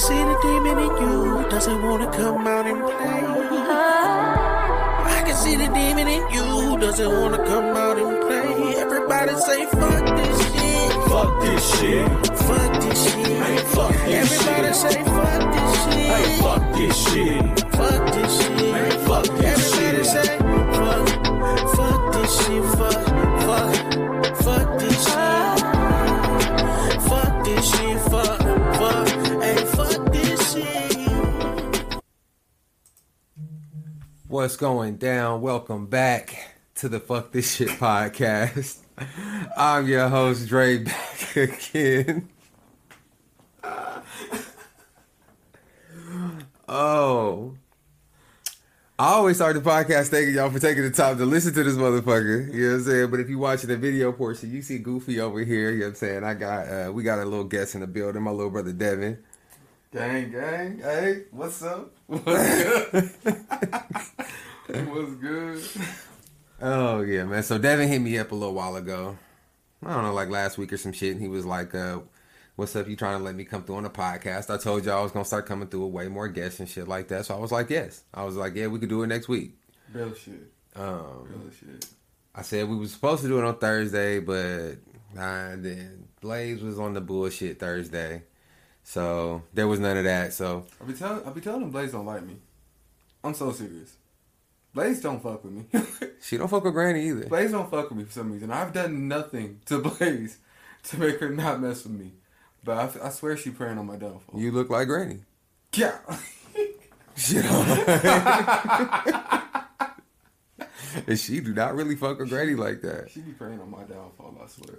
can see the demon in you. Doesn't wanna come out and play. I can see the demon in you. Doesn't wanna come out and play. Everybody say fuck this shit. Fuck this shit. Fuck this shit. Hey, fuck this Everybody shit. say fuck this shit. Hey, fuck this shit. Fuck this shit. Hey, fuck this Everybody shit. say fuck, fuck this shit. Fuck, What's going down? Welcome back to the Fuck This Shit podcast. I'm your host, Dre, back again. oh. I always start the podcast thanking y'all for taking the time to listen to this motherfucker. You know what I'm saying? But if you're watching the video portion, you see Goofy over here. You know what I'm saying? I got uh we got a little guest in the building, my little brother Devin. Gang, gang, hey, what's up? What's good? what's good? Oh yeah, man. So Devin hit me up a little while ago. I don't know, like last week or some shit, and he was like, uh, "What's up? You trying to let me come through on the podcast?" I told y'all I was gonna start coming through with way more guests and shit like that. So I was like, "Yes." I was like, "Yeah, we could do it next week." Real shit, Um, real shit. I said we were supposed to do it on Thursday, but nah, then Blaze was on the bullshit Thursday, so there was none of that. So I be telling, I be telling them Blaze don't like me. I'm so serious. Blaze don't fuck with me. she don't fuck with Granny either. Blaze don't fuck with me for some reason. I've done nothing to Blaze to make her not mess with me. But I, I swear she praying on my downfall. You look like Granny. yeah. Shit. and she do not really fuck with Granny like that. she be praying on my downfall. I swear.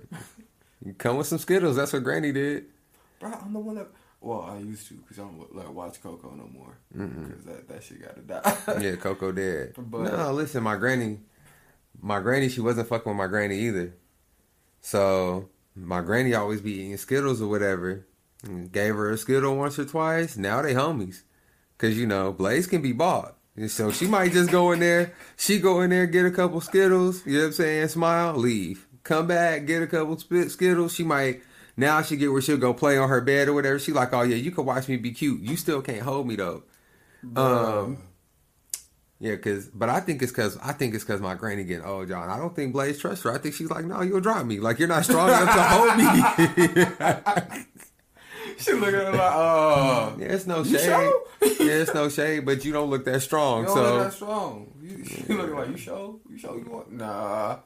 You come with some Skittles. That's what Granny did. Bro, I'm the one that. Well, I used to because I don't like watch Coco no more because that that shit got to die. Yeah, Coco dead. But- no, listen, my granny, my granny, she wasn't fucking with my granny either. So my granny always be eating Skittles or whatever. And Gave her a Skittle once or twice. Now they homies, cause you know Blaze can be bought. And so she might just go in there. She go in there, get a couple Skittles. You know what I'm saying? Smile, leave. Come back, get a couple spit Skittles. She might. Now she get where she'll go play on her bed or whatever. She like, oh yeah, you can watch me be cute. You still can't hold me though. Um, yeah, cause, but I think it's cause I think it's cause my granny getting old, John. I don't think Blaze trusts her. I think she's like, no, you'll drop me. Like you're not strong enough to hold me. she looking at her like, oh, yeah, it's no shade. sure? yeah, it's no shade, but you don't look that strong. you don't so look that strong. You, you looking like you show, you show you want. Nah,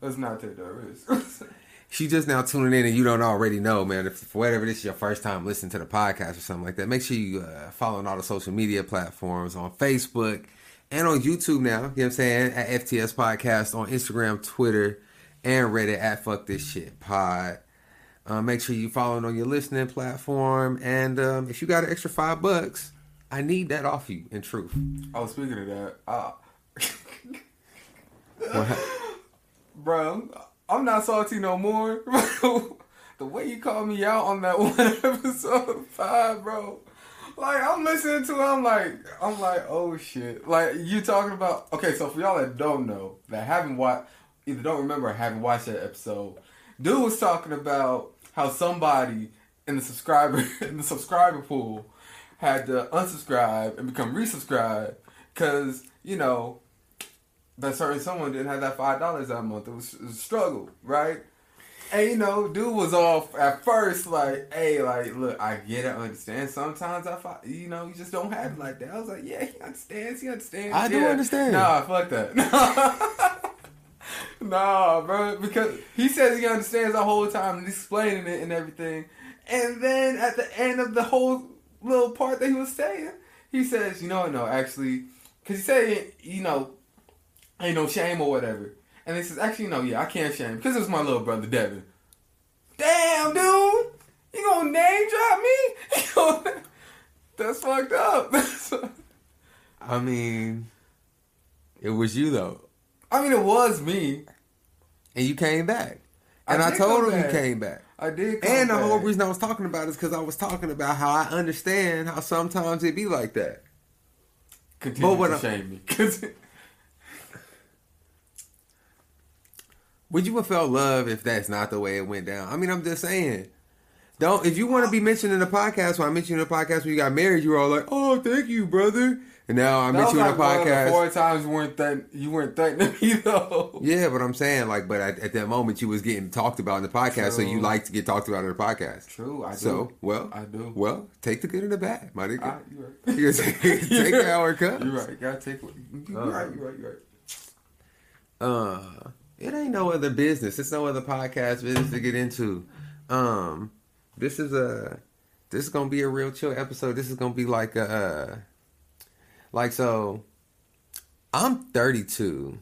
let's not take that risk. she just now tuning in and you don't already know, man. If for whatever this is your first time listening to the podcast or something like that, make sure you uh, follow on all the social media platforms on Facebook and on YouTube now. You know what I'm saying? At FTS Podcast on Instagram, Twitter, and Reddit at Fuck This Shit Pod. Uh, make sure you following on your listening platform. And um, if you got an extra five bucks, I need that off you, in truth. oh, speaking of that, uh, bro, I'm, not salty no more. the way you called me out on that one episode five, bro. Like I'm listening to it, I'm like, I'm like, oh shit. Like you talking about okay, so for y'all that don't know, that haven't watched either don't remember or haven't watched that episode, dude was talking about how somebody in the subscriber in the subscriber pool had to unsubscribe and become resubscribe because, you know, that certain someone didn't have that five dollars that month. It was, it was a struggle, right? And you know, dude was off at first like, "Hey, like, look, I get it, understand. Sometimes I, you know, you just don't have it like that." I was like, "Yeah, he understands. He understands. I do understand. Nah, fuck that. nah, bro, because he says he understands the whole time and explaining it and everything, and then at the end of the whole little part that he was saying, he says, "You know, no, actually, because he said, you know." Ain't no shame or whatever. And he says, actually, no, yeah, I can't shame because it was my little brother Devin. Damn, dude, you gonna name drop me? That's fucked up. I mean, it was you though, I mean, it was me. and you came back, and I, did told him back. you came back. I did. And the whole reason I was talking about it is because I was talking about how I understand how sometimes it be like that. continue But what to I- shame me. Would you have felt love if that's not the way it went down? I mean, I'm just saying. Don't if you want to be mentioned in the podcast. When I mentioned in the podcast when you got married, you were all like, "Oh, thank you, brother." And now I That mentioned you in like of the podcast. four times you weren't thank you weren't thanking me though. Yeah, but I'm saying like, but at, at that moment you was getting talked about in the podcast, so you like to get talked about in the podcast. True, I do. So well, I do. Well, take the good and the bad, my nigga. I, you right. You take it how it comes. You're right. Gotta take. what- You're Uh, right. You're right. You're right. Uh, it ain't no other business. It's no other podcast business to get into. Um, this is a this is gonna be a real chill episode. This is gonna be like a like so. I'm 32.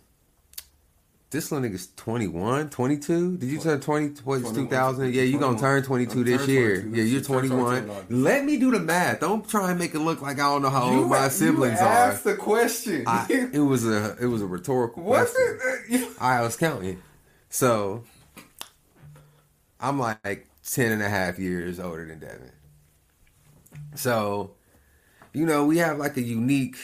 This little nigga's 21, 22. Did you turn 20? What's 2000? Yeah, you gonna turn 22 this turn year. 22 Yeah, you're 21. 21. Let me do the math. Don't try and make it look like I don't know how You old my siblings you are. asked the question. I, it was a it was a rhetorical What's question. Uh, it? I was counting. So I'm like 10 and a half years older than Devin. So, you know, we have like a unique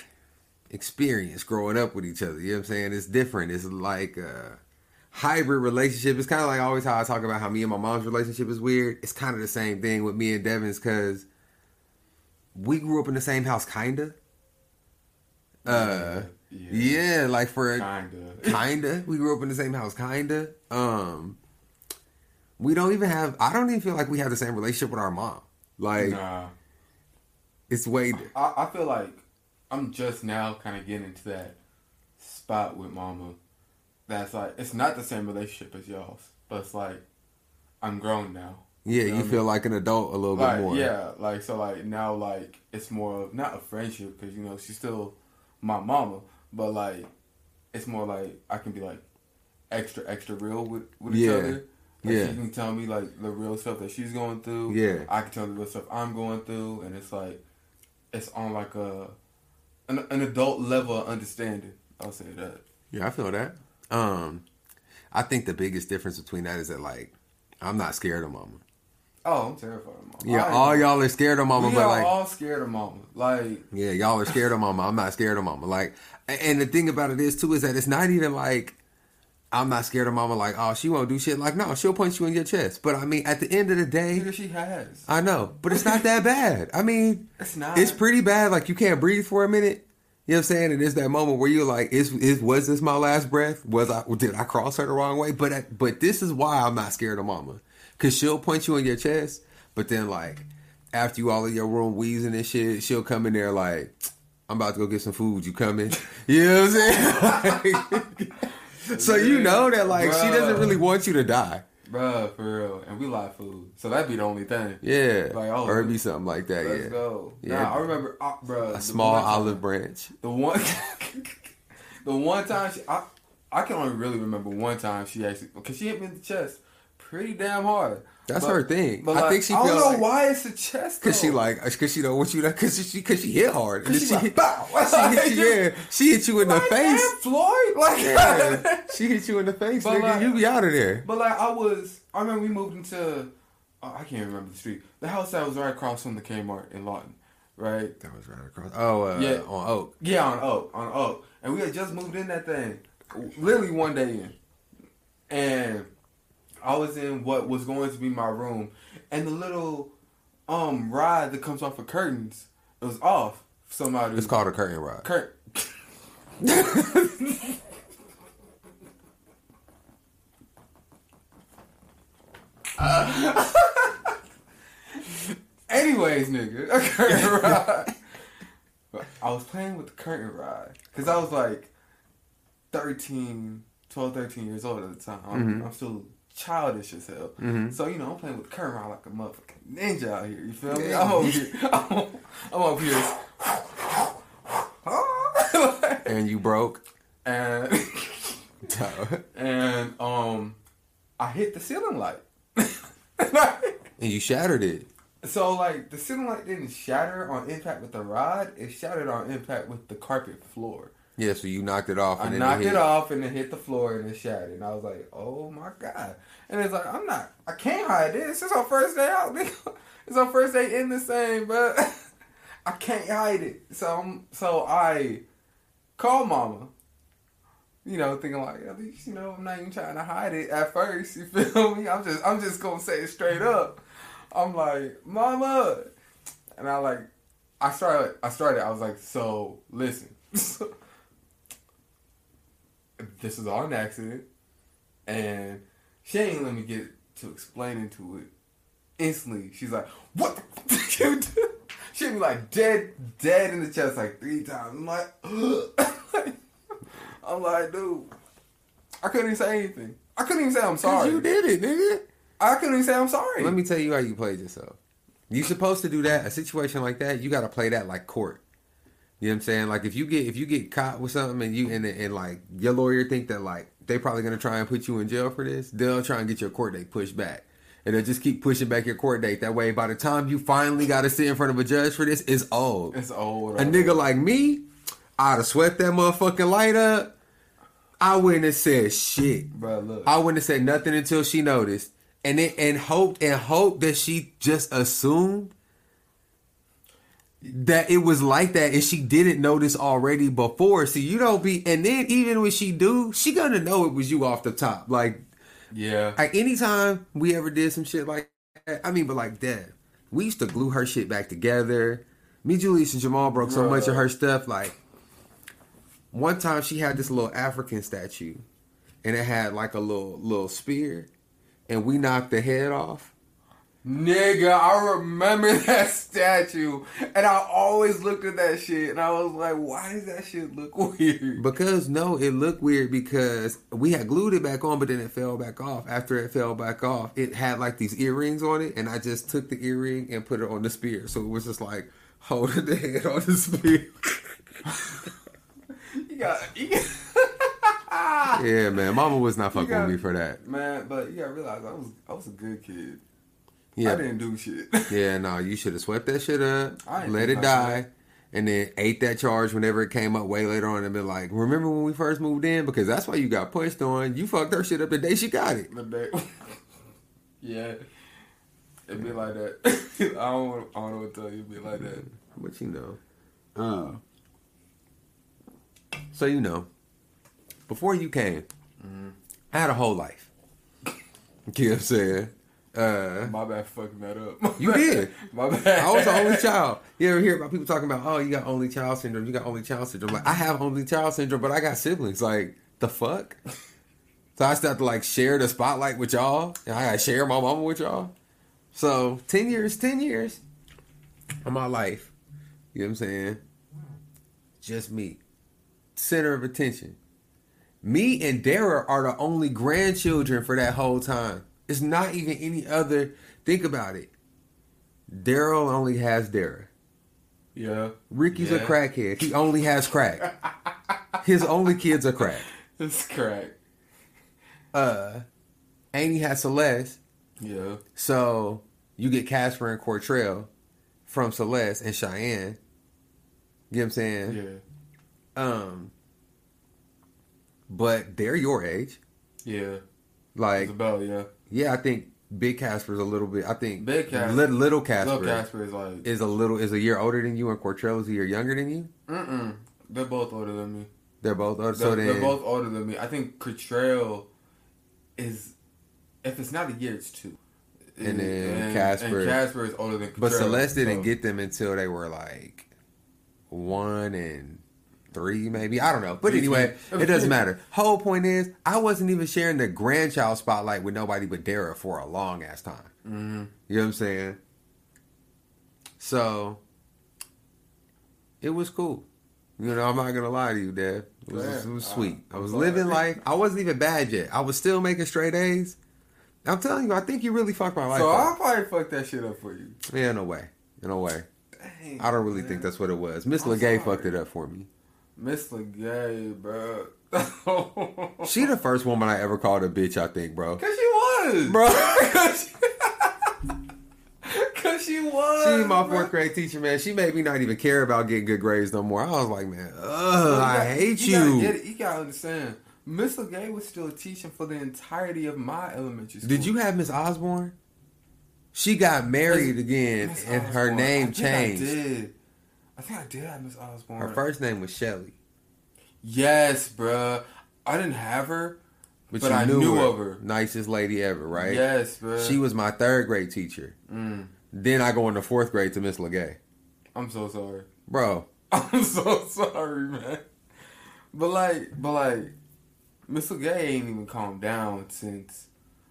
experience growing up with each other. You know what I'm saying? It's different. It's like a hybrid relationship. It's kind of like always how I talk about how me and my mom's relationship is weird. It's kind of the same thing with me and Devin's because we grew up in the same house, kind of. Uh, Yeah. yeah, like for Kinda. kinda. We grew up in the same house, kinda. Um, we don't even have. I don't even feel like we have the same relationship with our mom. Like Nah. it's way. I, I feel like I'm just now kind of getting into that spot with Mama. That's like it's not the same relationship as y'all's, but it's like I'm grown now. Yeah, You know you feel mean? like an adult a little Like bit more. yeah, like so like now like it's more of not a friendship because you know she's still my mama, but like it's more like I can be like extra extra real with with each other. Like Yeah. she can tell me like the real stuff that she's going through. Yeah. I can tell the real stuff I'm going through, and it's like it's on like a an, an adult level of understanding. I'll say that. Yeah, I feel that. Um, I think the biggest difference between that is that like I'm not scared of mama. Oh, I'm terrified of mama. Yeah, all y'all are scared of mama, we but are like all scared of mama. Like Yeah, y'all are scared of mama. I'm not scared of mama. Like, and the thing about it is too is that it's not even like I'm not scared of mama. Like, oh, she won't do shit. Like, no, she'll punch you in your chest. But I mean, at the end of the day, she has. I know, but it's not that bad. I mean, It's not. it's pretty bad. Like, you can't breathe for a minute. You know what I'm saying? And it's that moment where you're like, is is was this my last breath? Was I did I cross her the wrong way? But at, but this is why I'm not scared of mama, cause she'll punch you in your chest. But then like after you all in your room wheezing and shit, she'll come in there like, I'm about to go get some food. You coming? You know what I'm saying? so you know that like she doesn't really want you to die. Bruh, for real. And we like food. So that'd be the only thing. Yeah, Like, oh, or it'd be something like that. Let's yeah, go. Yeah. Nah, I remember, uh, bruh. a small the one time- olive branch. The one, the one time she, I, I can only really remember one time she actually, because she hit me in the chest pretty damn hard. That's But- her thing. But I like, think she I don't know like- why it's the chest. Cause she like, cause she don't want you to, cause she, cause she hit hard. Cause she then like, bow. she hit you, yeah, she hit you in the face. damn, Floyd. Like, Yeah, she hit you in the face, But nigga. you be out of there. But like I was, I remember we moved into, oh, I can't remember the street. The house that was right across from the Kmart in Lawton, right? That was right across. Oh, uh, Yeah. on Oak. Yeah, on Oak, on Oak, and we had just moved in that thing, literally one day in, and I was in what was going to be my room, and the little um ride that comes off of curtains, it was off. Somebody It's called a curtain rod. Curt. Anyways, nigga, a curtain rod. I was playing with the curtain rod because I was like 13, 12, 13 years old at the time. I'm, I'm still childish as hell. So, you know, I'm playing with the rod like a motherfucking ninja out here. You feel me? I'm over here. I'm, I'm up here. And you broke. and and um, I hit the ceiling light. and you shattered it. so like the ceiling light didn't shatter on impact with the rod; it shattered on impact with the carpet floor. Yeah, so you knocked it off. I knocked hit. it off and it hit the floor and it shattered. And I was like, "Oh my god!" And it's like, "I'm not. I can't hide this. It's our first day out. It's our first day in the same, but I can't hide it." So I'm, so I called Mama. You know, thinking like at least you know I'm not even trying to hide it at first. You feel me? I'm just I'm just gonna say it straight up. I'm like, Mama, and I like, I started, I started. I was like, so listen, this is all an accident, and she ain't let me get to explaining to it. Instantly, she's like, "What? the fuck you do?" She be like dead, dead in the chest like three times. I'm like, I'm like, dude, I couldn't even say anything. I couldn't even say I'm sorry. you did it, nigga. I couldn't even say I'm sorry. Let me tell you how you played yourself. You supposed to do that. A situation like that, you got to play that like court. You know what I'm saying? Like if you get if you get caught with something and you and and like your lawyer think that like they probably gonna try and put you in jail for this, they'll try and get your court date pushed back. And they'll just keep pushing back your court date. That way, by the time you finally got to sit in front of a judge for this, it's old. It's old. A nigga like me, I'd have swept that motherfucking light up. I wouldn't have said shit. bro, look. I wouldn't have said nothing until she noticed, and then and hoped and hoped that she just assumed that it was like that, and she didn't notice already before. See, you don't be, and then even when she do, she gonna know it was you off the top. Like, yeah. like anytime we ever did some shit like that, I mean, but like that, we used to glue her shit back together. Me, Julius, and Jamal broke so much of her stuff. Like, one time she had this little African statue, and it had like a little little spear, and we knocked the head off. Nigga, I remember that statue, and I always looked at that shit, and I was like, "Why does that shit look weird?" Because no, it looked weird because we had glued it back on, but then it fell back off. After it fell back off, it had like these earrings on it, and I just took the earring and put it on the spear. So it was just like holding the head on the spear. You got, you got yeah, man, Mama was not fucking with me for that. man, but you gotta realize I was, I was a good kid. I didn't do shit. yeah, no, you should have swept that shit up, let it die. And then ate that charge whenever it came up way later on and been like, remember when we first moved in? Because that's why you got punched on. You fucked her shit up the day she got it. The day, yeah, it'd be like that. I don't, wanna- I don't know what to tell you. It'd be like that. But you know. Uh, so you know, before you came, Mm-hmm. I had a whole life. You know what I'm saying? Uh, My bad, fucking that up. You did. My bad. I was the only child. You ever hear about people talking about, oh, you got only child syndrome, you got only child syndrome. Like, I have only child syndrome, but I got siblings. Like, the fuck? So I still have to, like, share the spotlight with y'all. And I gotta share my mama with y'all. So, 10 years, 10 years of my life. You know what I'm saying? Just me. Center of attention. Me and Dara are the only grandchildren for that whole time. It's not even any other. Think about it. Daryl only has Dara. Yeah. Ricky's a crackhead. He only has crack. His only kids are crack. It's crack. Uh, Annie has Celeste. Yeah. So you get Casper and Cortrell from Celeste and Cheyenne. You know what I'm saying? Yeah. Um, but they're your age. Yeah. Like, Isabel, yeah. Yeah, I think Big Casper's a little bit. I think Big Casper- Lit- little Casper, Little Casper is like, is a little is a year older than you, and Cortrell is a year younger than you. mm-mm. They're both older than me. They're both older. They're, So they're both older than me. I think Cottrell is, if it's not a year, it's two. And then Casper- And Casper is older than Cottrell. But Celeste didn't get them until they were like one and three, maybe. I don't know. But anyway, it doesn't matter. Whole point is, I wasn't even sharing the grandchild spotlight with nobody but Dara for a long ass time. Mhm. You know what I'm saying? So it was cool. You know, I'm not gonna lie to you, Dad. It was, it was Uh, sweet. I was living life. I wasn't even bad yet. I was still making straight A's. I'm telling you, I think you really fucked my life So up. I'll probably fucked that shit up for you. Yeah, no way. In no way. Dang, I don't really man. think that's what it was. Miss I'm Legay sorry. fucked it up for me. Miss Legay, bro. She the first woman I ever called a bitch, I think, bro. Cause she was, Bro. Cause she, Cause she was. She my fourth grade teacher, man. She made me not even care about getting good grades no more. I was like, man, ugh, You I gotta- hate you. Gotta you. it. You gotta understand. Miss Legay was still teaching for the entirety of my elementary school. Did you have Miss Osborne? She got married again, Miss and her name changed. I think I did have Miss Osborne. Her first name was Shelly. Yes, bruh. I didn't have her, But, But you I knew, knew her. of her. Nicest lady ever, right? Yes, bro. She was my third grade teacher. Mm, Then I go into fourth grade to Miss Legay. I'm so sorry. Bro, I'm so sorry, man. But like, but like, Miss Legay ain't even calmed down since,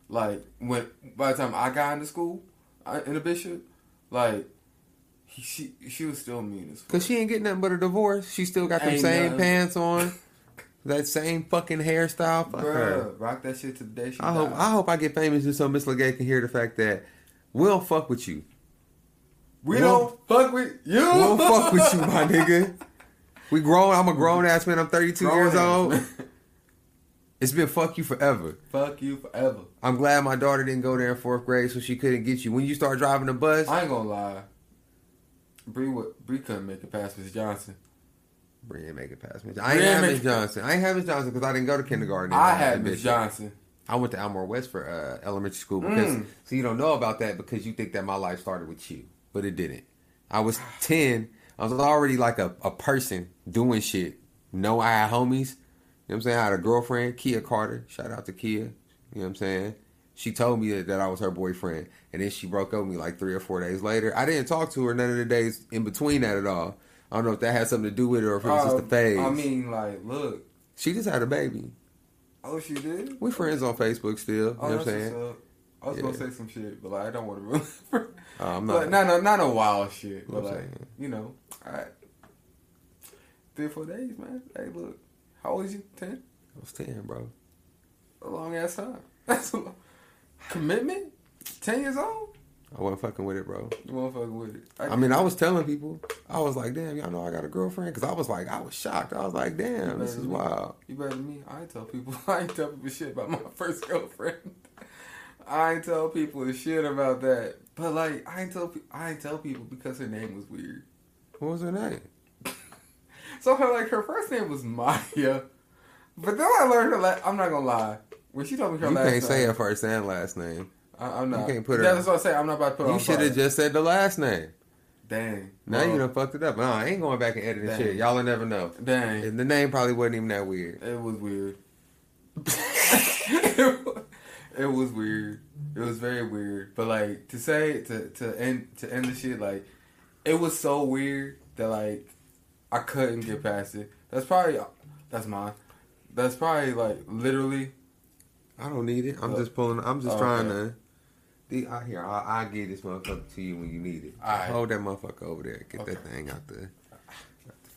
like, when by the time I got into school, I, in the bishop, like, she she was still mean as fuck. cause she ain't getting nothing but a divorce. She still got the same nothing. pants on, that same fucking hairstyle. Fuck her. Rock that shit to the day she I hope. I hope I get famous just so Miss Legay can hear the fact that we don't fuck with you. we We'll- don't fuck with you. We don't fuck with you, my nigga. We grown. I'm a grown ass man. I'm 32 Grown years ass old. man. It's been fuck you forever. fuck you forever. I'm glad my daughter didn't go there in fourth grade, so she couldn't get you. When you start driving the bus, I ain't gonna lie. Bree, Bree couldn't make it past Miss Johnson. Bree didn't make it past me. I ain't have Miss Johnson. I ain't have Miss Johnson because I didn't go to kindergarten. in, I uh, had Miss Johnson. I went to Elmore West for uh, elementary school because Mm. so you don't know about that because you think that my life started with you, but it didn't. I was ten. I was already like a, a person doing shit. No, I had homies. You know what I'm saying? I had a girlfriend, Kia Carter. Shout out to Kia. You know what I'm saying? She told me that, that I was her boyfriend, and then she broke up with me like three or four days later. I didn't talk to her none of the days in between that at all. I don't know if that had something to do with it or if it was just a Uh, phase. I mean, like, look. she just had a baby. Oh, she did. We friends on Facebook still. You Oh, know what I'm saying? I was Yeah. gonna say some shit, but like I don't want to really. Uh, I'm but not. not, not, not a wild shit, but like saying. you know, all right. Three or four days, man. Hey, look, how old is you? Ten. I was ten, bro. A long ass time. That's a long commitment. Ten years old. I wasn't fucking with it, bro. You want fucking with it? I mean, I was telling people, I was like, damn, y'all know I got a girlfriend? Because I was like, I was shocked. I was like, damn, this is wild. You better than me. I ain't tell people. I ain't tell people shit about my first girlfriend. I ain't tell people shit about that. But like, I ain't tell. pe- I ain't tell people because her name was weird. What was her name? So her like her first name was Maya, but then I learned her. La- I'm not gonna lie. When she told me her You last can't say her first and last name. I, I'm not. you can't put her- Yeah, that's what I say. I'm not about to put her You should have just said the last name. Dang. Now Well, you done fucked it up. No, I ain't going back and editing Dang. shit. Y'all will never know. Dang. And the name probably wasn't even that weird. It was weird. it was weird. It was very weird. But like to say to to end to end the shit like it was so weird that like I couldn't get past it. That's probably that's mine. That's probably like literally. I don't need it. I'm Look. just pulling. I'm just Okay. trying to. The, I, here, I'll, I'll give this motherfucker to you when you need it. Alright. Hold that motherfucker over there. Get that thing out the, out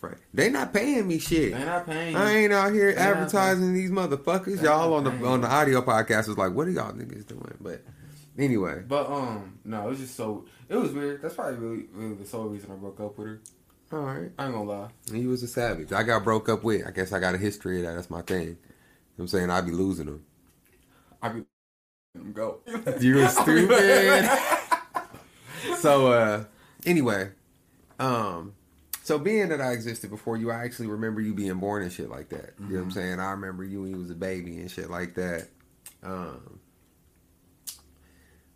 the. They not paying me shit. They not paying. I ain't out here They advertising these motherfuckers. They Y'all on the on the audio podcast is like, what are y'all niggas doing? But anyway, But um, no, it was just so. It was weird. That's probably really, really the sole reason I broke up with her. all right. I ain't gonna lie. He was a savage. I got broke up with. I guess I got a history of that. That's my thing. You know what I'm saying? I'd be losing them. I be letting them go. You were stupid. so uh anyway, um so being that I existed before you, I actually remember you being born and shit like that. You know what I'm saying? I remember you when you was a baby and shit like that. Um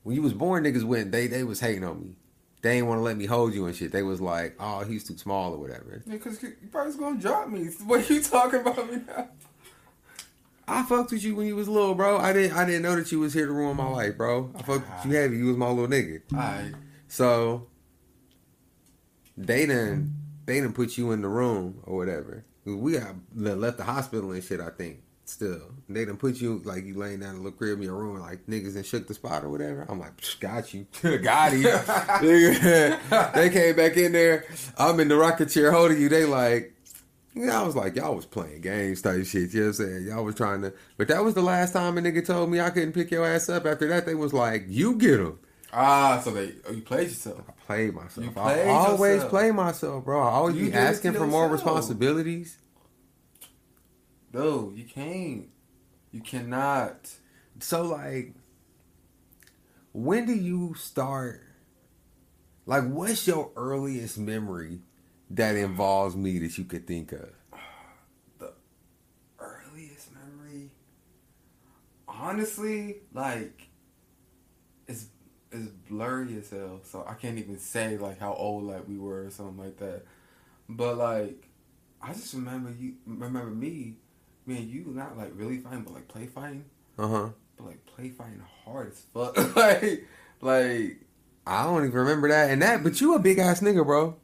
when you was born, niggas went they they was hating on me. They ain't want to let me hold you and shit. They was like, "Oh, he's too small or whatever." Yeah, cause you probably gonna drop me. What you talking about me now? I fucked with you when you was little, bro. I didn't I didn't know that you was here to ruin my life, bro. I fucked with you heavy. You was my little nigga. Alright. So they done they done put you in the room or whatever. We got left the hospital and shit. I think still they done put you like you laying down in little crib in your room like niggas and shook the spot or whatever. I'm like, "Psh, got you, got. Nigga, they came back in there. I'm in the rocket chair holding you. They like. Yeah, I was like, y'all was playing games type shit. You know what I'm saying? Y'all was trying to, but that was the last time a nigga told me I couldn't pick your ass up. After that, they was like, you get him. Ah, so they oh, you played yourself. I played myself. You I played always yourself. play myself, bro. I always You be did it to asking for more responsibilities. No, you can't. You cannot. So like, when do you start? Like, what's your earliest memory that involves me that you could think of? The earliest memory. Honestly, like it's it's blurry as hell. So I can't even say like how old like we were or something like that. But like I just remember you remember me, and you not like really fighting but like play fighting. Uh huh. but like play fighting hard as fuck. like, like I don't even remember that and that, but you a big ass nigga, bro.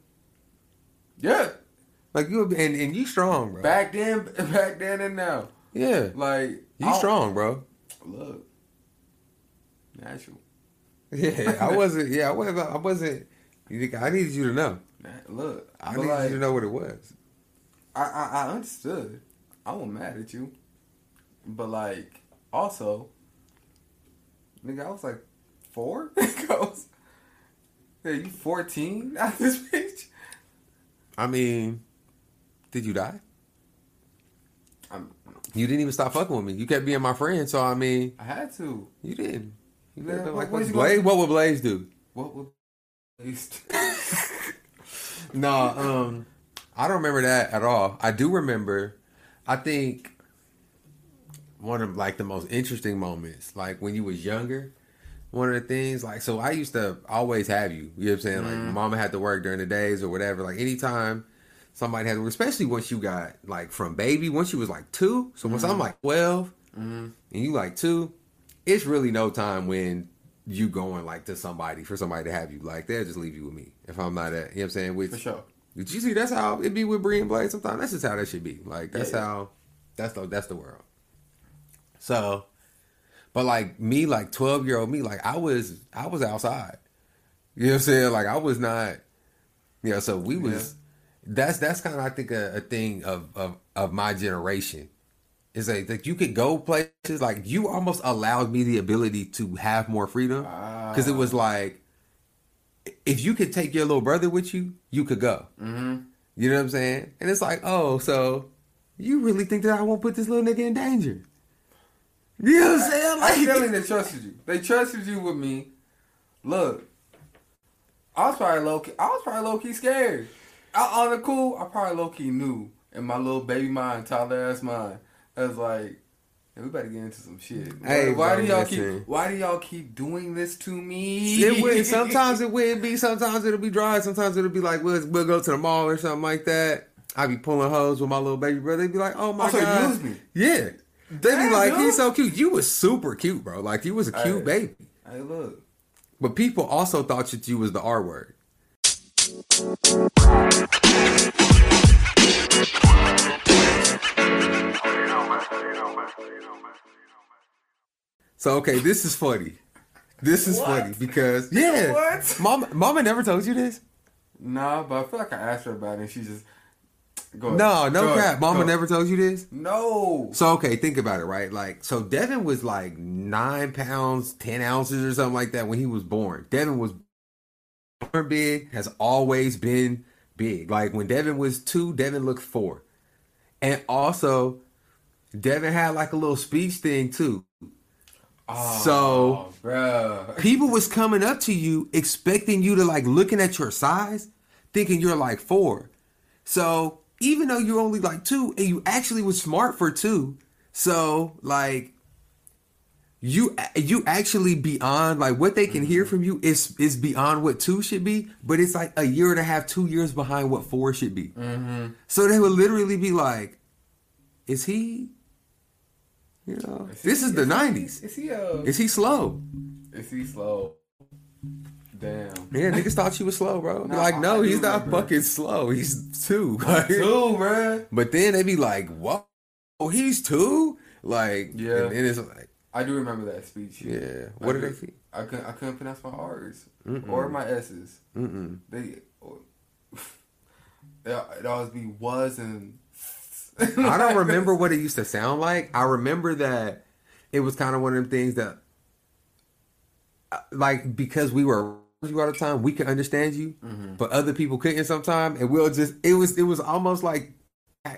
Yeah. Like you and and you strong, bro. Back then, back then and now, Yeah, like you I- strong, bro. Look, natural. Yeah, I wasn't. Yeah, I wasn't. I wasn't. you think- I needed you to know. Look, I needed like, you to know what it was. I, I I understood. I wasn't mad at you, but like also, nigga, I was like four. Was, yeah, you fourteen at this bitch. I mean, did you die? I'm, You didn't even stop fucking with me. You kept being my friend, so I mean, I had to. you didn't. You Yeah, what- like what Blaze? What would Blaze do? What would? Blaze? no, um, I don't remember that at all. I do remember. I think one of like the most interesting moments, like when you was younger. One of the things, like, so I used to always have you. You know what I'm saying? Like, mm-hmm. mama had to work during the days or whatever. Like, anytime somebody had to especially once you got like from baby, once you was like two. So once I'm mm-hmm. like 12 mm-hmm. and you like two, it's really no time when you going like to somebody for somebody to have you. Like, they'll just leave you with me if I'm not at, you know what I'm saying? Which, For sure. did you see? That's how it be with Bree and Blade. Sometimes that's just how that should be. Like that's Yeah. how that's the that's the world. So, but like me, like twelve year old me, like I was I was outside. You know what I'm saying? Like I was not. You know, so we was. That's that's kind of I think a, a thing of, of of my generation. Is like, like you could go places like you almost allowed me the ability to have more freedom because it was like if you could take your little brother with you, you could go. Mm-hmm. You know what I'm saying? And it's like, oh, so you really think that I won't put this little nigga in danger? You know what I'm saying? I Like, feeling they trusted you. They trusted you with me. Look, I was probably low key. I was probably low key scared. I, on the cool, I probably low key knew in my little baby mind, toddler ass mind. I was like, hey, we better get into some shit. Hey, why, bro, do y'all keep? Why do y'all keep doing this to me? it would, sometimes it would be, sometimes it'll be dry, sometimes it'll be like, we'll, we'll go to the mall or something like that. I'd be pulling hoes with my little baby brother. They'd be like, oh my oh, Also, God. use me. Yeah. They'd be like, dude. he's so cute. You was super cute, bro. Like, you was a cute Hey. baby. Hey, look. But people also thought that you was the R word. So okay, this is funny. This is What? funny because yeah, What? Mama, Mama never told you this. Nah, but I feel like I asked her about it, and she just go. ahead. No, no Go ahead. crap. Mama Go. never told you this. No. So okay, think about it, right? Like, so Devin was like nine pounds, ten ounces, or something like that when he was born. Devin was born big, has always been big. Like when Devin was two, Devin looked four, and also Devin had like a little speech thing too. Oh, So- bruh. People was coming up to you expecting you to like looking at your size, thinking you're like four. So even though you're only like two, and you actually was smart for two, so like you you actually beyond like what they can hear from you is is beyond what two should be, but it's like a year and a half, two years behind what four should be. So they would literally be like, "Is he?" You know, this is the he- '90s. Is he uh? Is he slow? Is he slow? Damn. Yeah, niggas thought you was slow, bro. Nah, like, no, he's not remember. fucking slow. He's two. Two, bruh. But then they be like, whoa, he's two? Like, Yeah. And then it's like, I do remember that speech. yeah. What I did they I couldn't. I couldn't pronounce my R's Mm-mm. or my S's. Mm-mm. They. It it always be was and. I don't remember what it used to sound like. I remember that it was kind of one of them things that, uh, like, because we were you all the time, we could understand you, mm-hmm. but other people couldn't sometimes, and we'll just it was it was almost like.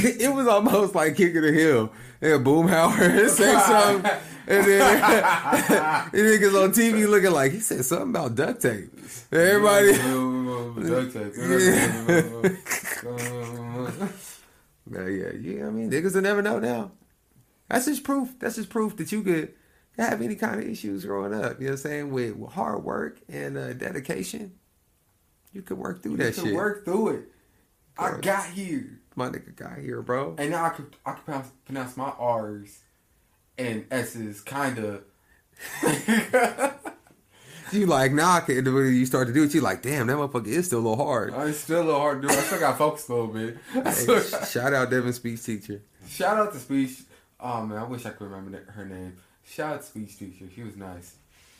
It was almost like King of the Hill and Boomhauer something, and then the niggas on TV looking like he said something about duct tape. Everybody, Duct tape. Yeah, yeah, yeah. I mean, niggas will never know now. That's just proof. That's just proof that you could have any kind of issues growing up. You know what I'm saying? With, with hard work and uh, dedication, you could work through You that can shit. work through it. I got here. My nigga got here, bro. And now I could I could pronounce, pronounce my R's and S's kind of. You like now? I can, you start to do it, you like, damn, that motherfucker is still a little hard. It's still a little hard dude. I still got focused a little bit. Hey, still sh- got- shout out Devin speech teacher. Shout out to speech. Oh man, I wish I could remember her name. Shout out to speech teacher. She was nice.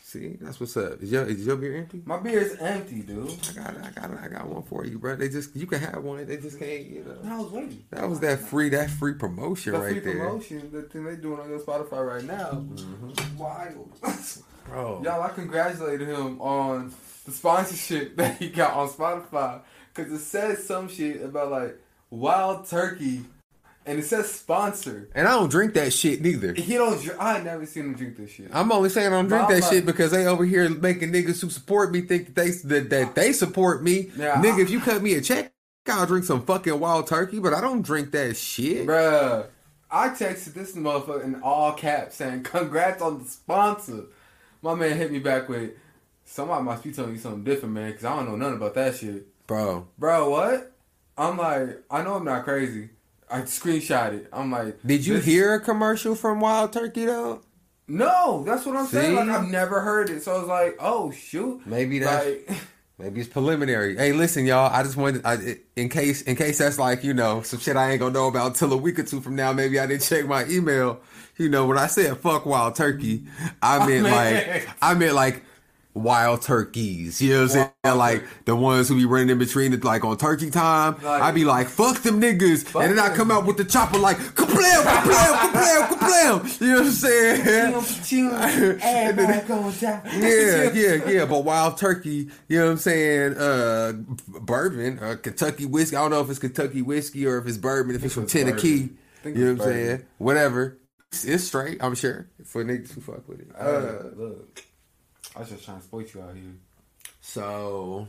See, that's what's up. Is your is your beer empty? My beer is empty, dude. I got I got I got one for you, bro. They just you can have one. They just can't. You know. I was waiting. That was that free that free promotion The right free there, promotion, the thing they doing on your Spotify right now. Mm-hmm. Wild. bro. Y'all, I congratulated him on the sponsorship that he got on Spotify because it says some shit about like wild turkey, and it says sponsor. And I don't drink that shit neither. He don't. dr- I never seen him drink this shit. I'm only saying I don't drink that shit because they over here making niggas who support me think that they that, that they support me. Yeah, Nigga, I- if you cut me a check, I'll drink some fucking wild turkey, but I don't drink that shit. Bruh, I texted this motherfucker in all caps saying, "Congrats on the sponsor." My man hit me back with, "Somebody must be telling you something different, man, because I don't know nothing about that shit." Bro, Bro, what? I'm like, I know I'm not crazy. I screenshot it. I'm like, did you hear a commercial from Wild Turkey though? No, that's what I'm saying. Like I've never heard it, so I was like, oh shoot. Maybe that's Like, maybe it's preliminary. Hey, listen, y'all. I just wanted, I, in case, in case that's like you know some shit I ain't gonna know about until a week or two from now. Maybe I didn't check my email. You know, when I said fuck wild turkey, I oh, meant man. like, I meant like wild turkeys. You know what I'm saying? Wild like turkey. the ones who be running in between it, like on turkey time. Like- I be like, fuck them niggas, Fuck and then I come out with the chopper like, kablam, kablam, kablam, kablam. You know what I'm saying? everybody going down. yeah, yeah, yeah. But wild turkey, you know what I'm saying? Uh, bourbon, uh, Kentucky whiskey. I don't know if it's Kentucky whiskey or if it's bourbon. If it's from Tennessee, bourbon. I think you know what I'm saying? Whatever. It's, it's straight. I'm sure for niggas who fuck with it. Uh, look, I was just trying to exploit you out here. so,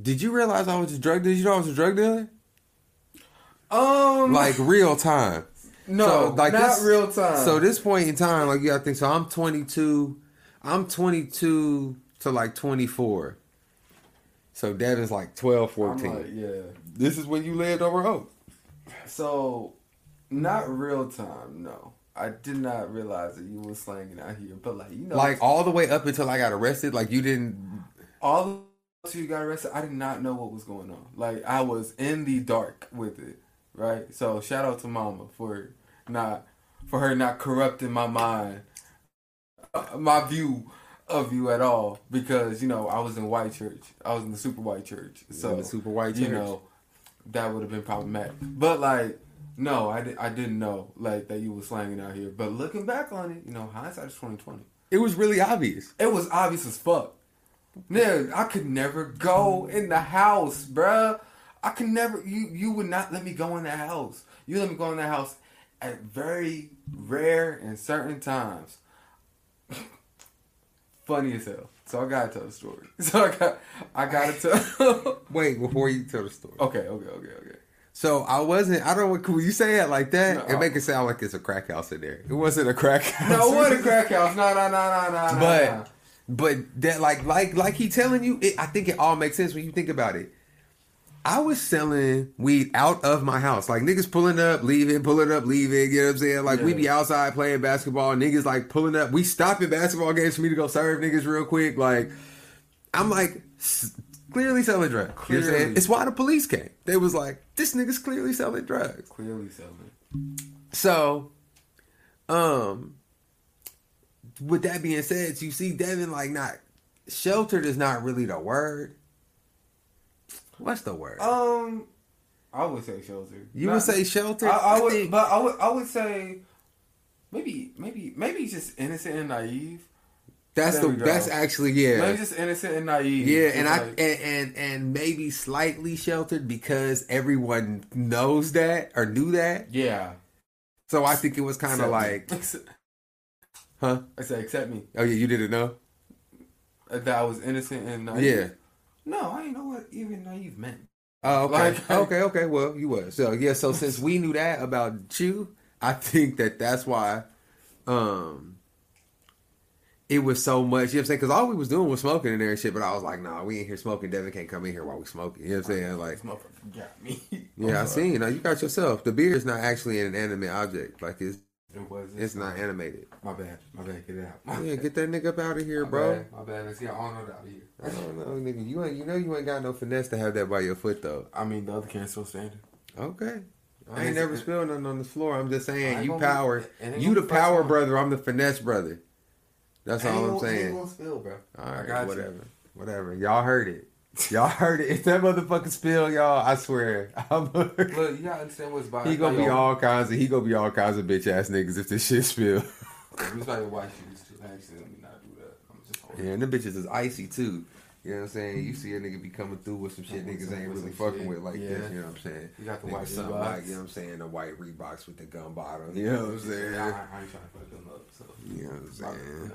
did you realize I was a drug? Did you know I was a drug dealer? Um, Like real time. no, so, like not this- real time. So this point in time, like you gotta think. So I'm 22. I'm 22 to like 24. So Devin's like 12, I'm 14. like, yeah. this is when you lived over Oak. So, not real time. No, I did not realize that you was slanging out here. But like, you know, Like all the way up until I got arrested. Like you didn't. all the you got arrested, I did not know what was going on. Like I was in the dark with it, right? So shout out to Mama for not for her not corrupting my mind, uh, my view of you at all. Because you know I was in white church, I was in the super white church, so in the super white you know that would have been problematic. But like. No, I, di- I didn't know like that you were slanging out here. But looking back on it, you know, hindsight is twenty twenty. It was really obvious. It was obvious as fuck. Nigga, I could never go in the house, bruh. I could never. You you would not let me go in the house. You let me go in the house at very rare and certain times. Funny as hell. So I gotta tell the story. So I got I gotta tell. Wait, before you tell the story. okay, okay, okay, okay. So I wasn't. I don't. When you say it like that, No. it make it sound like it's a crack house in there. It wasn't a crack house. No, what a crack house. No, no, no, no, no, no. But but that like like like he telling you, it, I think it all makes sense when you think about it. I was selling weed out of my house, like niggas pulling up, leaving, pulling up, leaving. You know what I'm saying? Like we be outside playing basketball, niggas like pulling up. We stopping basketball games for me to go serve niggas real quick. Like I'm like clearly selling drugs. You know saying? It's why the police came. They was like, this nigga's clearly selling drugs. Clearly selling. So, um, with that being said, you see Devin like not sheltered is not really the word. What's the word? Um, I would say shelter. you Not- would say sheltered. I, I would, but I would, I would say maybe, maybe, maybe just innocent and naive. That's there the that's actually yeah. Maybe just innocent and naive. Yeah, and I and, and and maybe slightly sheltered because everyone knows that or knew that. yeah, So I think it was kind of like, huh? I said, accept me Oh yeah, you didn't know? Uh, that I was innocent and naive. Yeah. No, I didn't know what even naive meant. Oh, okay. Like- okay, okay. Well, you was. So, yeah, so since we knew that about you, I think that that's why um it was so much. You know what I'm saying? Because all we was doing was smoking in there and shit. But I was like, nah, we ain't here smoking. Devin can't come in here while we smoking. You know what I'm saying? Like, This motherfucker got me. yeah, I I'm seen. You know, you got yourself. The beer is not actually an animate object. Like it's It was. it's not animated. My bad. My bad. Get it out. My Yeah, get that nigga up out of here, my bro. Bad. My bad. Let's get all out of here. I don't know, nigga. You ain't. You know you ain't got no finesse to have that by your foot though. I mean, the other can's still standing. Okay. I And ain't never spilled nothing on the floor. I'm just saying, you gonna be- power. You the power one. brother. I'm the finesse brother. That's all I'm saying. gonna spill, bro. All I right, got you. whatever, whatever. Y'all heard it. Y'all heard it. If that motherfucker spill, y'all, I swear, I'm Look, you gotta understand what's by. he gonna be all kinds of he gonna be all kinds of bitch ass niggas if this shit spill. It's by your white shoes too. Actually, let me not do that. I'm just. Yeah, and the bitches is icy too. You know what I'm saying? You see a nigga be coming through with some shit niggas ain't really fucking shit. with like Yeah. this. You know what I'm saying? You got the Nigga, white something Reeboks. like you know what I'm saying? The white Reeboks with the gum bottom. You know what I'm saying? Yeah, I, I ain't trying to fuck them up. So. You know what I'm saying?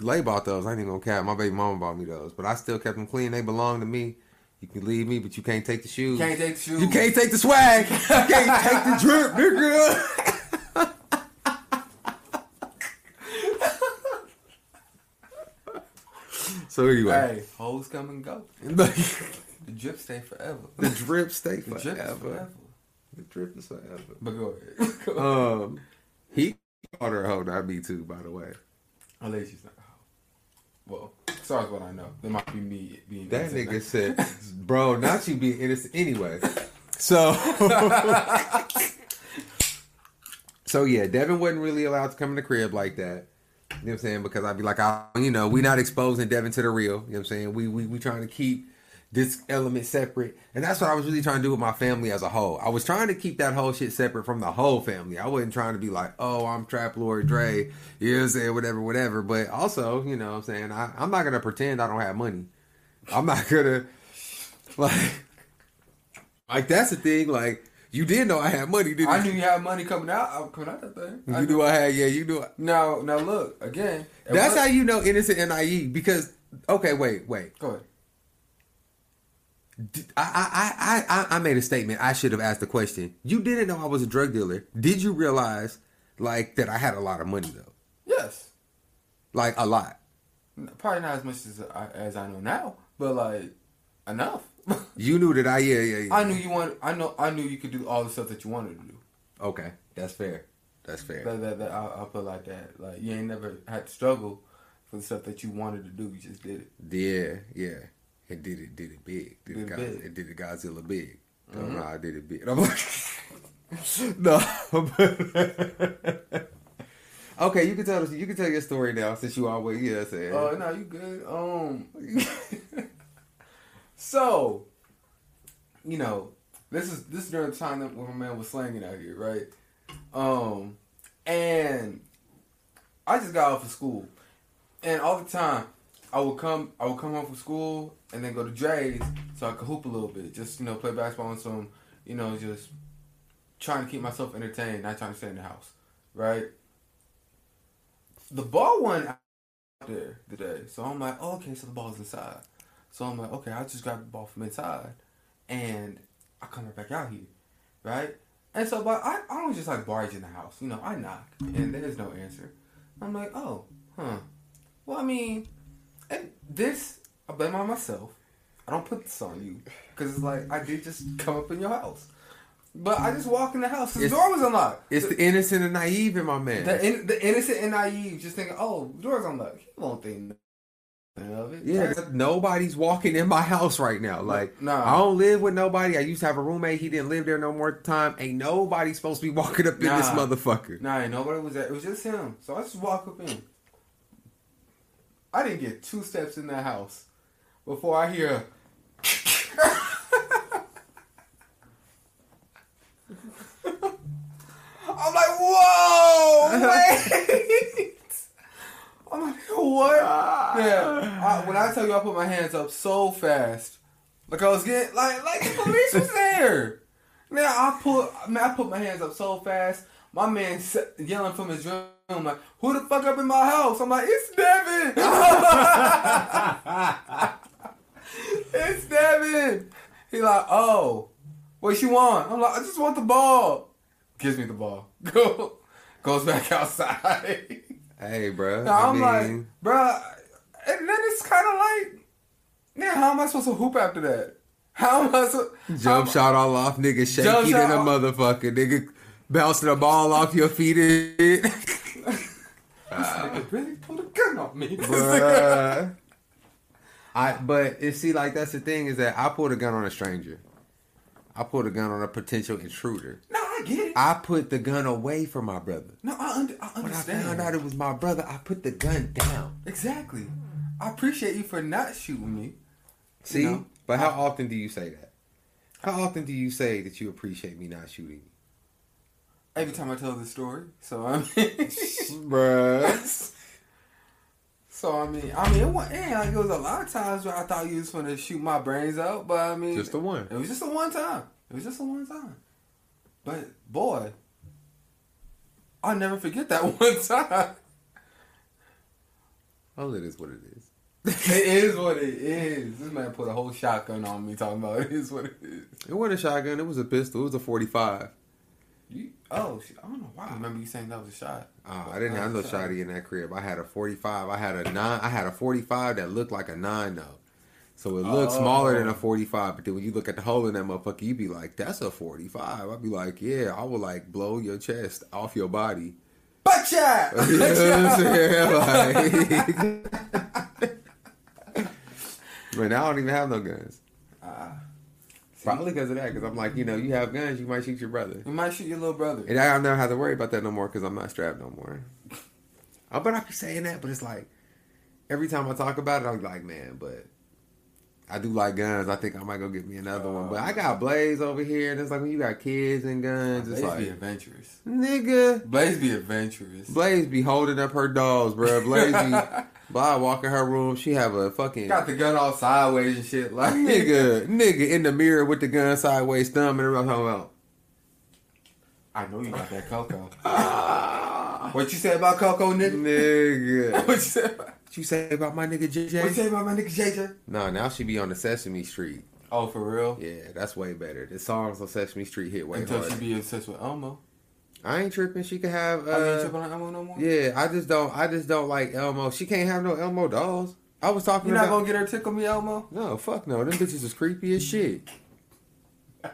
Lay bought those. I ain't even gonna cap. My baby mama bought me those, but I still kept them clean. They belong to me. You can leave me, but you can't take the shoes. You Can't take the shoes. You can't take the swag. You can't take the drip, nigga. So anyway, Hey, hoes come and go. the The drip stay forever. drip stay The drip forever. forever. The drip is forever. But go ahead. Go ahead. Um, he called her a hoe, not me too, by the way. Least she's not a hoe. Well, sorry is what I know. There might be me being That innocent. nigga said, "Bro, not you being innocent anyway." So, so yeah, Devin wasn't really allowed to come in the crib like that. You know what I'm saying? Because I'd be like, I, you know, we not exposing Devin to the real. You know what I'm saying? We we we trying to keep this element separate, and that's what I was really trying to do with my family as a whole. I was trying to keep that whole shit separate from the whole family. I wasn't trying to be like, oh, I'm Trap Lord Dre, you know what I'm saying? Whatever, whatever. But also, you know what I'm saying? I, I'm not gonna pretend I don't have money. I'm not gonna like like that's the thing. Like you did know I had money, didn't you? I knew you had money coming out. uh, Coming out that thing. I you knew I had. Yeah, you knew. Now, now look again. That's how you know innocent and naive. Because okay, wait, wait. Go ahead. I I I I I made a statement. I should have asked the question. You didn't know I was a drug dealer. Did you realize like that I had a lot of money though? Yes. Like a lot. Probably not as much as I, as I know now, but like enough. You knew that I yeah yeah. yeah. I knew you want. I know. I knew you could do all the stuff that you wanted to do. Okay, that's fair. That's fair. That, that, that I'll, I'll put it like that. Like you ain't never had to struggle for the stuff that you wanted to do. You just did it. Yeah, yeah. It did it did it big. Did, Did it, God, big. Mm-hmm. it did it Godzilla big. No, no, I did it big. I'm like, no. okay, you can tell us. You can tell your story now since you always yeah. Say Oh no, you good. Um. so, you know, this is this is during the time that when my man was slanging out here, right? Um, and I just got off of school, and all the time I would come, I would come home from school and then go to Dre's so I could hoop a little bit, just you know, play basketball and some, you know, just trying to keep myself entertained, not trying to stay in the house, right? The ball went out there today, so I'm like, oh, okay, so the ball's inside. So I'm like, okay, I just grabbed the ball from inside, and I come right back out here, right? And so, but I, I don't just like barge in the house, you know. I knock, and there's no answer. I'm like, oh, huh. Well, I mean, and this I blame on myself. I don't put this on you because it's like I did just come up in your house, but I just walk in the house. The It's- door was unlocked. It's the innocent and naive in my man. The, in, the innocent and naive just thinking, oh, the door's unlocked. He won't think of it. yeah, nobody's walking in my house right now. Like, Nah. I don't live with nobody. I used to have a roommate. He didn't live there no more at the time. Ain't nobody supposed to be walking up in this motherfucker. Nah, ain't nobody was there. It was just him. So I just walk up in. I didn't get two steps in that house before I hear. I'm like, whoa. I'm like, what? Yeah. I, when I tell you I put my hands up so fast, like I was getting, like, like the police was there. Man, I put, man, I put my hands up so fast. My man yelling from his room, like, "Who the fuck up in my house?" I'm like, "It's Devin." it's Devin. He like, "Oh, what you want?" I'm like, "I just want the ball." Gives me the ball. Go, goes back outside. Hey, bro. Now, I I'm mean, like, bruh, and then it's kind of like, man, how am I supposed to hoop after that? How am I supposed jump shot all off, nigga, shaky than a motherfucker, nigga, bouncing the ball off your feet and. Nigga really pulled a gun on me. Bruh. I but it see like that's the thing is that I pulled a gun on a stranger. I pulled a gun on a potential intruder. no, I get it. I put the gun away for my brother. no, I, under, I When I understand. found out it was my brother, I put the gun down. exactly. I appreciate you for not shooting me. See? know, but how often do you say that? How often do you say that you appreciate me not shooting you? Every time I tell the story, so I mean, Bruh. so I mean, I mean, it was, yeah, it was a lot of times where I thought you was gonna shoot my brains out, but I mean, Just the one. It was just a one time. It was just a one time. But boy, I'll never forget that one time. Oh, it is what it is. it is what it is. This man put a whole shotgun on me talking about it is what it is. It wasn't a shotgun. It was a pistol. It was a 45. You, oh, I don't know why. I remember you saying that was a shot. Uh, I didn't have no shotty in that crib. I had a 45. I had a nine. I had a 45 that looked like a nine though. So it looked smaller than a Oh. 45. But then when you look at the hole in that motherfucker, you be like, "That's a 45." I'd be like, "Yeah, I would like blow your chest off your body." Butt shot! You know what I'm saying? Like, but now I don't even have no guns. Ah. Probably because of that. Because I'm like, you know, you have guns, you might shoot your brother. You might shoot your little brother. And I don't never have to worry about that no more because I'm not strapped no more. Oh, but I be saying that, but it's like every time I talk about it, I'm like, man, but I do like guns. I think I might go get me another one. But I um, got Blaze over here, and it's like when you got kids and guns, it's Blaze like be adventurous. nigga. Blaze be adventurous. Blaze be holding up her dolls, bro. Blaze be, Blah walk in her room. She have a fucking Got the gun all sideways and shit. Like nigga, nigga in the mirror with the gun sideways, thumb and I'm talking about. I know you got that Coco. what you say about Coco, nigga? Nigga, what you say? About, what you say about my nigga JJ? what you say about my nigga JJ? No, now she be on the Sesame Street. Oh, for real? Yeah, that's way better. The songs on Sesame Street hit way Until harder. she be obsessed with Elmo. I ain't tripping. She could have. I ain't Uh, tripping on Elmo no more. yeah, I just don't. I just don't like Elmo. She can't have no Elmo dolls. I was talking You're not about. gonna get her tickle me, Elmo? No, fuck no. Them bitches is creepy as shit.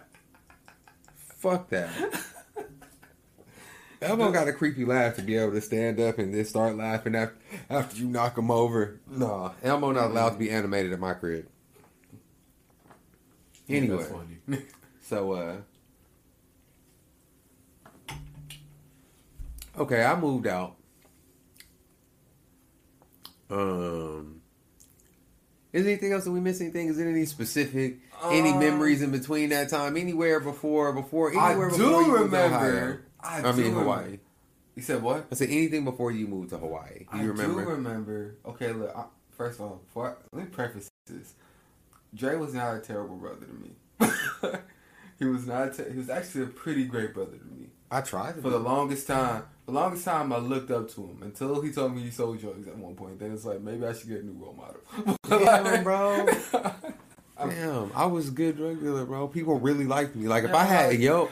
fuck that. Elmo got a creepy laugh to be able to stand up and then start laughing after, after you knock him over. No, Elmo not allowed to be animated at my crib. Anyway, That's funny. so uh Okay, I moved out. Um is there anything else that we missed? Anything? Is there any specific, any Um, memories in between that time? Anywhere before, before, I anywhere do before to remember. I, I, mean remember. Hawaii. You said what? I said anything before you moved to Hawaii. Do you I remember? do remember. Okay, look. I, first of all, before I, let me preface this. Dre was not a terrible brother to me. he was not. A ter- he was actually a pretty great brother to me. I tried to For the longest time, the longest time I looked up to him until he told me he sold drugs at one point. Then it's like maybe I should get a new role model. Damn, bro. Damn, I was good drug dealer, bro. People really liked me. Like if I had a Yelp,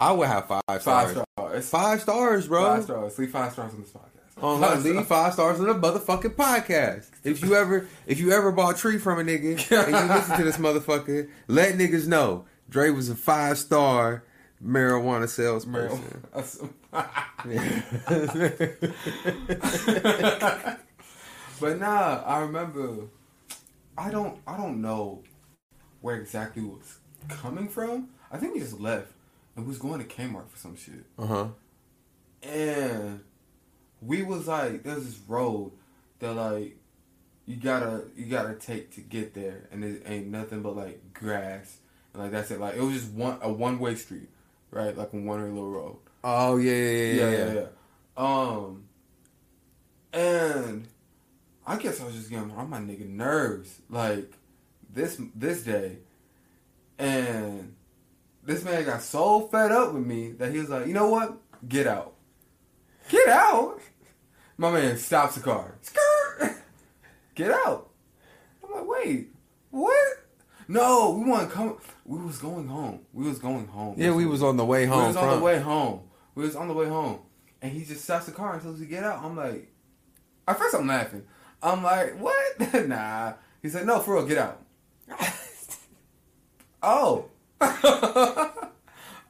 I would have five Five stars. stars. Five stars, bro. Five stars. Leave five stars on this podcast. On Five leave five stars on the motherfucking podcast. If you ever if you ever bought tree from a nigga and you listen to this motherfucker, let niggas know Dre was a five star marijuana salesperson. but nah, I remember. I don't. I don't know where exactly it was coming from. I think he just left and was going to Kmart for some shit. Uh huh. And we was like, there's this road that like you gotta you gotta take to get there, and it ain't nothing but like grass and like that's it. Like it was just one a one way street, right? Like a one way little road. Oh yeah yeah yeah Yeah, yeah. yeah, yeah. Um, and I guess I was just getting on my nigga nerves, like this this day, and this man got so fed up with me that he was like, you know what, get out, get out. My man stops the car, Skirt! get out. I'm like, wait, what? No, we want to come. We was going home. We was going home. Yeah, we was on the way home. We was on from- the way home. We was on the way home. and he just stops the car and tells us to get out. I'm like, at first I'm laughing. I'm like, what? nah. He said, no, for real, get out. oh.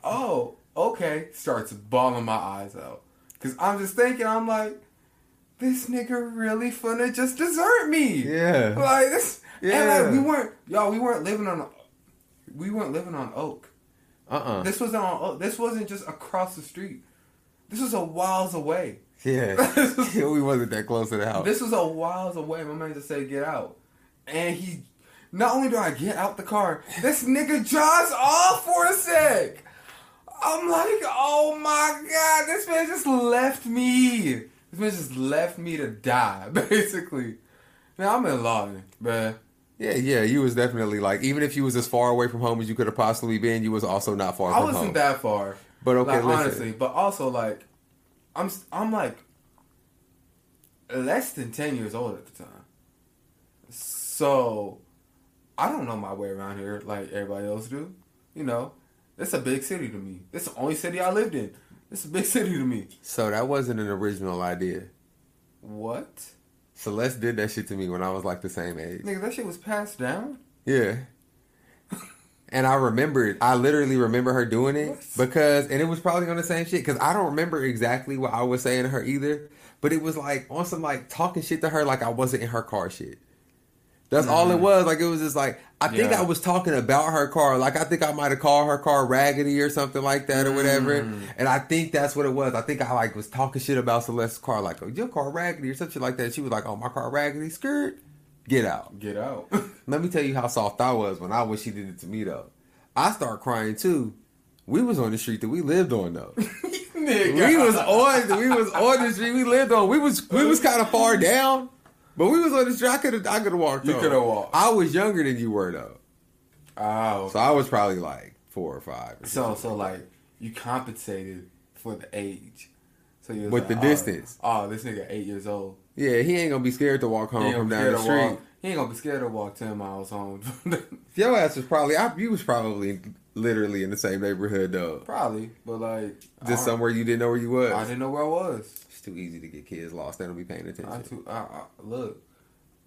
oh, okay. Starts bawling my eyes out. Cause I'm just thinking, I'm like, this nigga really finna just desert me. Yeah. Like this. Yeah. Yeah. And like we weren't, y'all. We weren't living on. We weren't living on Oak. Uh uh This wasn't on. Oak. This wasn't just across the street. This was a whiles away. Yeah. we wasn't that close to the house. This was a whiles away. My man just said, "Get out," and he. Not only do I get out the car, this nigga drives off for a sec. I'm like, oh my god, this man just left me. This man just left me to die, basically. Now I'm in Lawton, bruh. yeah, yeah. You was definitely like, even if you was as far away from home as you could have possibly been, you was also not far I from wasn't home. that far. But okay, like, honestly, but also like, I'm I'm like less than ten years old at the time, so I don't know my way around here like everybody else do. You know, it's a big city to me. It's the only city I lived in. It's a big city to me. So that wasn't an original idea. What? Celeste did that shit to me when I was like the same age. Nigga, that shit was passed down. Yeah. And I remembered, I literally remember her doing it What? because, and it was probably on the same shit because I don't remember exactly what I was saying to her either, but it was like on some like talking shit to her like I wasn't in her car shit. That's all it was. Like it was just like I think. Yeah. I was talking about her car. Like I think I might have called her car raggedy or something like that or whatever. Mm. And I think that's what it was. I think I like was talking shit about Celeste's car, like oh, your car raggedy or something like that. She was like, "Oh, my car raggedy, skirt, get out." Get out. Let me tell you how soft I was when I wish she did it to me though. I start crying too. We was on the street that we lived on though. Nigga. we was on we was on the street we lived on. We was we was kind of far down, but we was on the street. I could have I could have walked. You coulda walked. I was younger than you were though, Oh. so I was probably like four or five. or So something. so like you compensated for the age. So you With like, the oh, distance. Oh, this nigga eight years old. yeah, he ain't gonna be scared to walk home from down the street. walk. He ain't gonna be scared to walk ten miles home. Your ass was probably I, you was probably literally in the same neighborhood though, Probably, but like just somewhere you didn't know where you was. I didn't know where I was. It's too easy to get kids lost. They don't be paying attention. I, too, I, I look.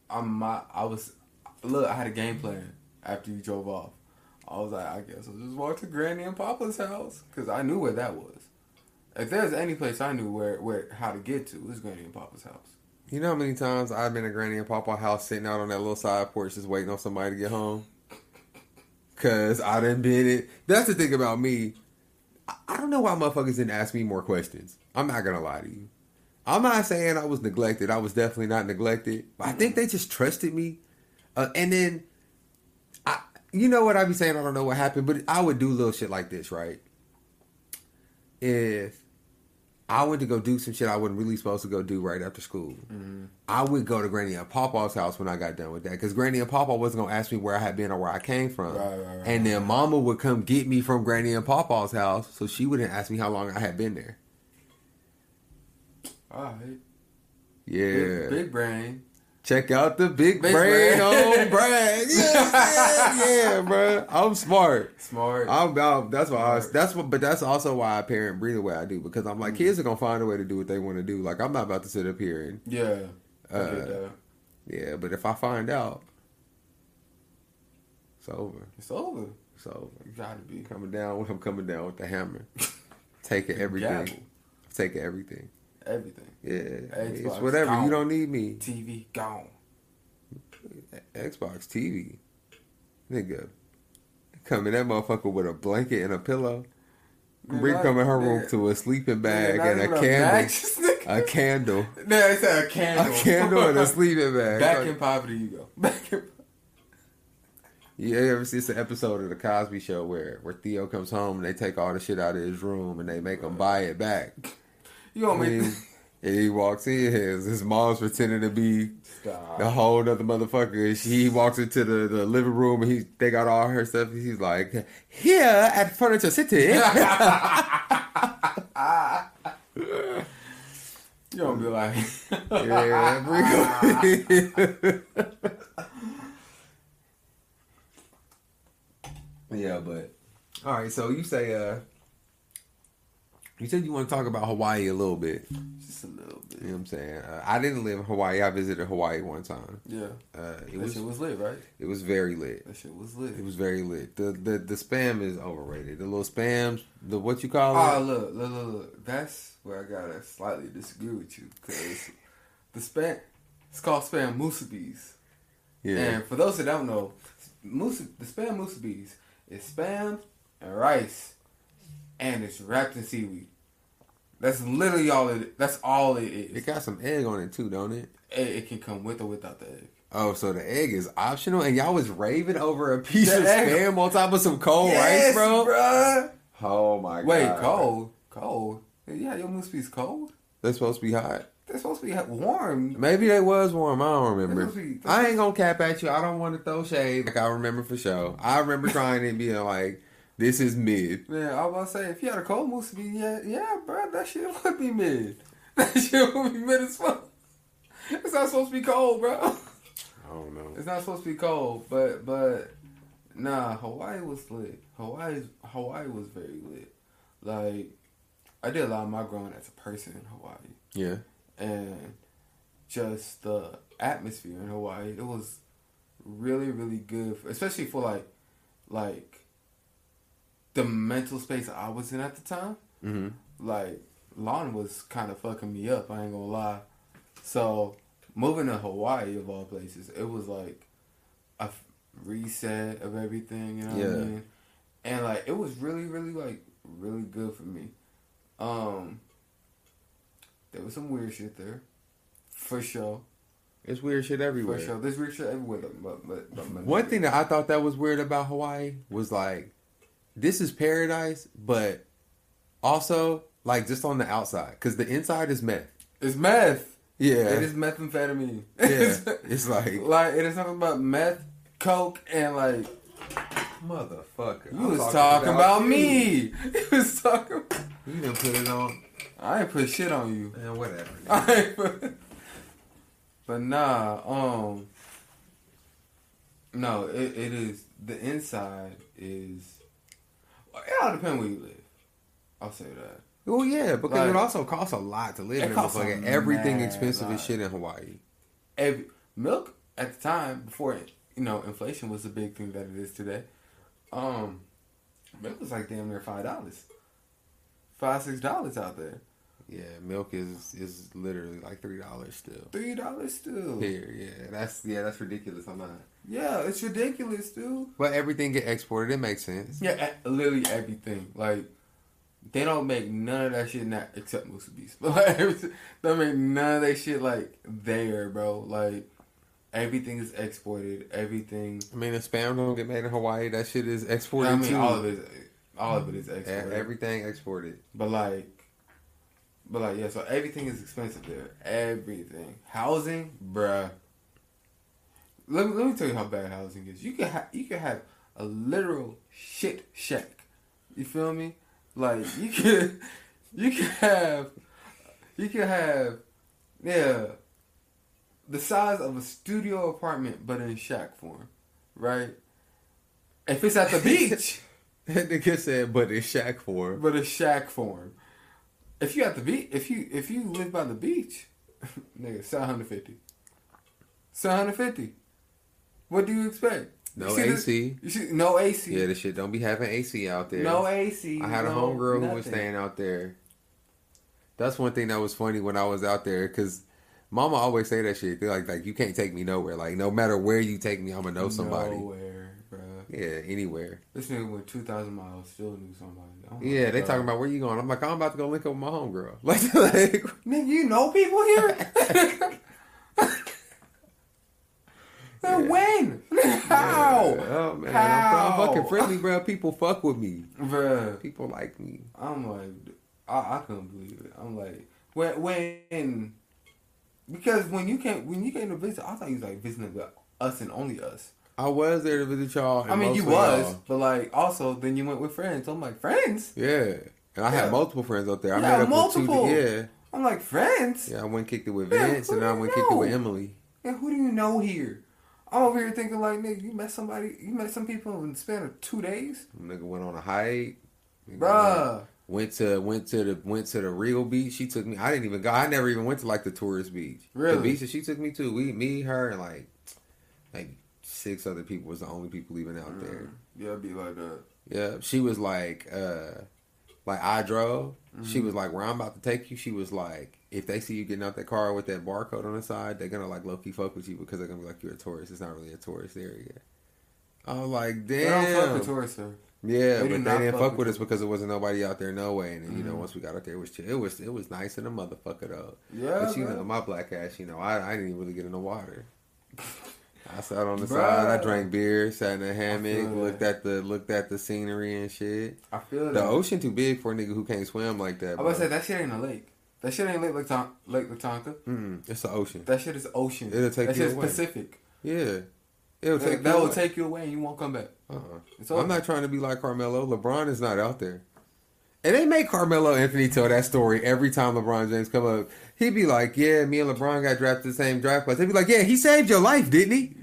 I'm my. I was. Look, I had a game plan after you drove off. I was like, I guess I'll just walk to Granny and Papa's house because I knew where that was. If there's any place I knew where where how to get to, it was Granny and Papa's house. You know how many times I've been at Granny and Papa's house sitting out on that little side porch just waiting on somebody to get home? Cause I done been it. That's the thing about me. I- I don't know why motherfuckers didn't ask me more questions. I'm not gonna lie to you. I'm not saying I was neglected. I was definitely not neglected. But I think they just trusted me. Uh, and then, I, you know what I'd be saying? I don't know what happened, but I would do little shit like this, right? If I went to go do some shit I wasn't really supposed to go do right after school. I would go to Granny and Papa's house when I got done with that because Granny and Papa wasn't gonna ask me where I had been or where I came from, Right, right, right, and then Mama would come get me from Granny and Papa's house, so she wouldn't ask me how long I had been there. All right. Yeah, Big, big brain. check out the big, Big brain brain. on brag. Yeah, yeah, bro. I'm smart. Smart. I'm, I'm that's why I, Smart. that's what but that's also why I parent breed the way I do because I'm like kids are gonna find a way to do what they want to do. Like I'm not about to sit up here and yeah. I Uh, yeah, but if I find out, it's over. It's over. It's over. You gotta be. Coming down, I'm coming down with the hammer, taking everything, Gavel. taking everything. Everything. Yeah, it's whatever. gone. You don't need me. TV gone. Xbox TV, nigga, Coming in that motherfucker with a blanket and a pillow. Bring come in her room to a sleeping bag not and a candle, a candle, No, it's a candle. a candle and a sleeping bag. Back in poverty you go. Back in You ever see the episode of the Cosby Show where where Theo comes home and they take all the shit out of his room and they make him buy it back? You want And me he, and he walks in, his his mom's pretending to be Stop. the whole other motherfucker. She walks into the, the living room and he they got all her stuff. He's like, here at Furniture City. You gonna be like, yeah, yeah, but all right. So you say uh, You said you want to talk about Hawaii a little bit. Just a little bit. You know what I'm saying? Uh, I didn't live in Hawaii. I visited Hawaii one time. Yeah. Uh, it that was shit was lit, right? it was very lit. That shit was lit. It was very lit. The the the spam is overrated. The little spams, the what you call Oh, it? look, look, look, look. That's where I gotta slightly disagree with you because the spam, it's called spam musubis. yeah. And for those that don't know, musa, the spam musubis is spam and rice, and it's wrapped in seaweed. That's literally all it. That's all it is. It got some egg on it too, don't it? It, it can come with or without the egg. Oh, so the egg is optional, and y'all was raving over a piece The of egg- spam on top of some cold Yes, rice, bro. bruh. Oh my Wait, god! Wait, cold, cold. Yeah, your musubis cold. They're supposed to be hot. They're supposed to be warm. Maybe they was warm. I don't remember. to be- I ain't gonna cap at you. I don't want to throw shade. Like I remember for sure. I remember trying and being like, "This is mid." Man, I was about to say, if you had a cold musubi, yeah, yeah, bro, that shit would be mid. That shit would be mid as fuck. It's not supposed to be cold, bro. I don't know. It's not supposed to be cold, but but nah, Hawaii was lit. Hawaii Hawaii was very lit. Like I did a lot of my growing as a person in Hawaii, Yeah. and just the atmosphere in Hawaii. It was really really good, especially for like like the mental space I was in at the time. hmm Like Lawton was kind of fucking me up. I ain't gonna lie. So moving to Hawaii of all places, it was like a f- reset of everything. You know what I Yeah. mean? And like it was really, really like really good for me. Um, there was some weird shit there, for sure. It's weird shit everywhere. For sure, there's weird shit everywhere. But, but, but One thing that I thought that was weird about Hawaii was like, this is paradise, but also like just on the outside, because the inside is meth. it's meth. Yeah. It is methamphetamine. Yeah. it's like like it is something about meth, coke, and like motherfucker. You was talking about, you. me. You was talking. You didn't put it on. I ain't put shit on you. Man, whatever. I ain't put. But nah, um, no, it, it is the inside is. It all depends where you live. I'll say that. Well, yeah, because Like- it also costs a lot to live It in costs motherfucker. Everything mad expensive as shit in Hawaii. Every, milk at the time before you know inflation was the big thing that it is today. Um, milk was like damn near five dollars, five six dollars out there. Yeah, milk is is literally like three dollars still. Three dollars still. Here, yeah, that's yeah, that's ridiculous. I'm not. Yeah, it's ridiculous, dude. But everything get exported. It makes sense. Yeah, literally everything. Like they don't make none of that shit not except Musubis. But like they don't make none of that shit like there, bro. Like everything is exported. Everything. I mean, if spam don't get made in Hawaii, that shit is exported I mean, too. all of it. Is, all of it is exported. Everything exported. But like, but like, yeah. So everything is expensive there. Everything. Housing, bruh. Let me let me tell you how bad housing is. You could have you could have a literal shit shack. You feel me? Like you could you could have you could have yeah the size of a studio apartment but in shack form, right? If it's at the beach. That nigga said, but it's shack form. but a shack form. If you at the beach, if you if you live by the beach, nigga, seven hundred fifty. Seven hundred fifty. What do you expect? No You this- AC. You see, no AC. Yeah, this shit don't be having AC out there. no AC. I had a no homegirl who was staying out there. That's one thing that was funny when I was out there because Mama always say that shit. They're like, like you can't take me nowhere. Like no matter where you take me, I'm gonna know somebody. Nowhere. Yeah, anywhere. This nigga went two thousand miles, still knew somebody. Yeah, they talking about where you going. I'm like, I'm about to go link up with my homegirl. Like, like Nigga, you know people here? Man, When? How? Oh man, I'm, How? I'm fucking friendly, bro. People fuck with me. bro. People like me. I'm like, I, I couldn't believe it. I'm like, when when because when you came when you came to visit, I thought you was like visiting with us and only us. I was there to visit y'all. I mean, you was, y'all- but like also then you went with friends. I'm like friends. Yeah, and I Yeah. had multiple friends out there. I You met up multiple? with two. Yeah, I'm like friends. yeah. I went and kicked it with Yeah, Vince, and I went and kicked it with? Emily. Yeah, who do you know here? I'm over here thinking like, nigga, you met somebody, you met some people in the span of two days, Nigga went on a hike. Nigga bruh. Went to went to the went to the real beach. She took me. I didn't even go. I never even went to like the tourist beach. Really? The beach that she took me to. We, me, her, and like like six other people was the only people even out there. Yeah, it'd be like that. Yeah, she was like, uh like I drove. She Mm-hmm. was like, where I'm about to take you. She was like, if they see you getting out that car with that barcode on the side, they're gonna like low key fuck with you because they're gonna be like, you're a tourist. It's not really a tourist area. I was like, "Damn." They don't fuck with tourists, sir. Yeah, They but they didn't fuck fuck with us because it wasn't nobody out there, no way. And then, you know, Mhm. once we got out there, it was chill. It was it was nice in the motherfucker though. Yeah, but you bro. know, my black ass, you know, I, I didn't even really get in the water. I sat on the Bruh. side. I drank beer, sat in a hammock, looked at the looked at the scenery and shit. I feel The that. ocean too big for a nigga who can't swim like that. I was say that shit ain't a lake. That shit ain't Lake Lawton- Lake Lawtonka. Mm-mm, it's the ocean. That shit is ocean. It'll take that you shit is away. Pacific. Yeah, it'll That, take that will take you away and you won't come back. Uh-uh. I'm not trying to be like Carmelo. LeBron is not out there. And they make Carmelo Anthony tell that story every time LeBron James come up. He'd be like, "Yeah, me and LeBron got drafted the same draft class." They'd be like, "Yeah, he saved your life, didn't he?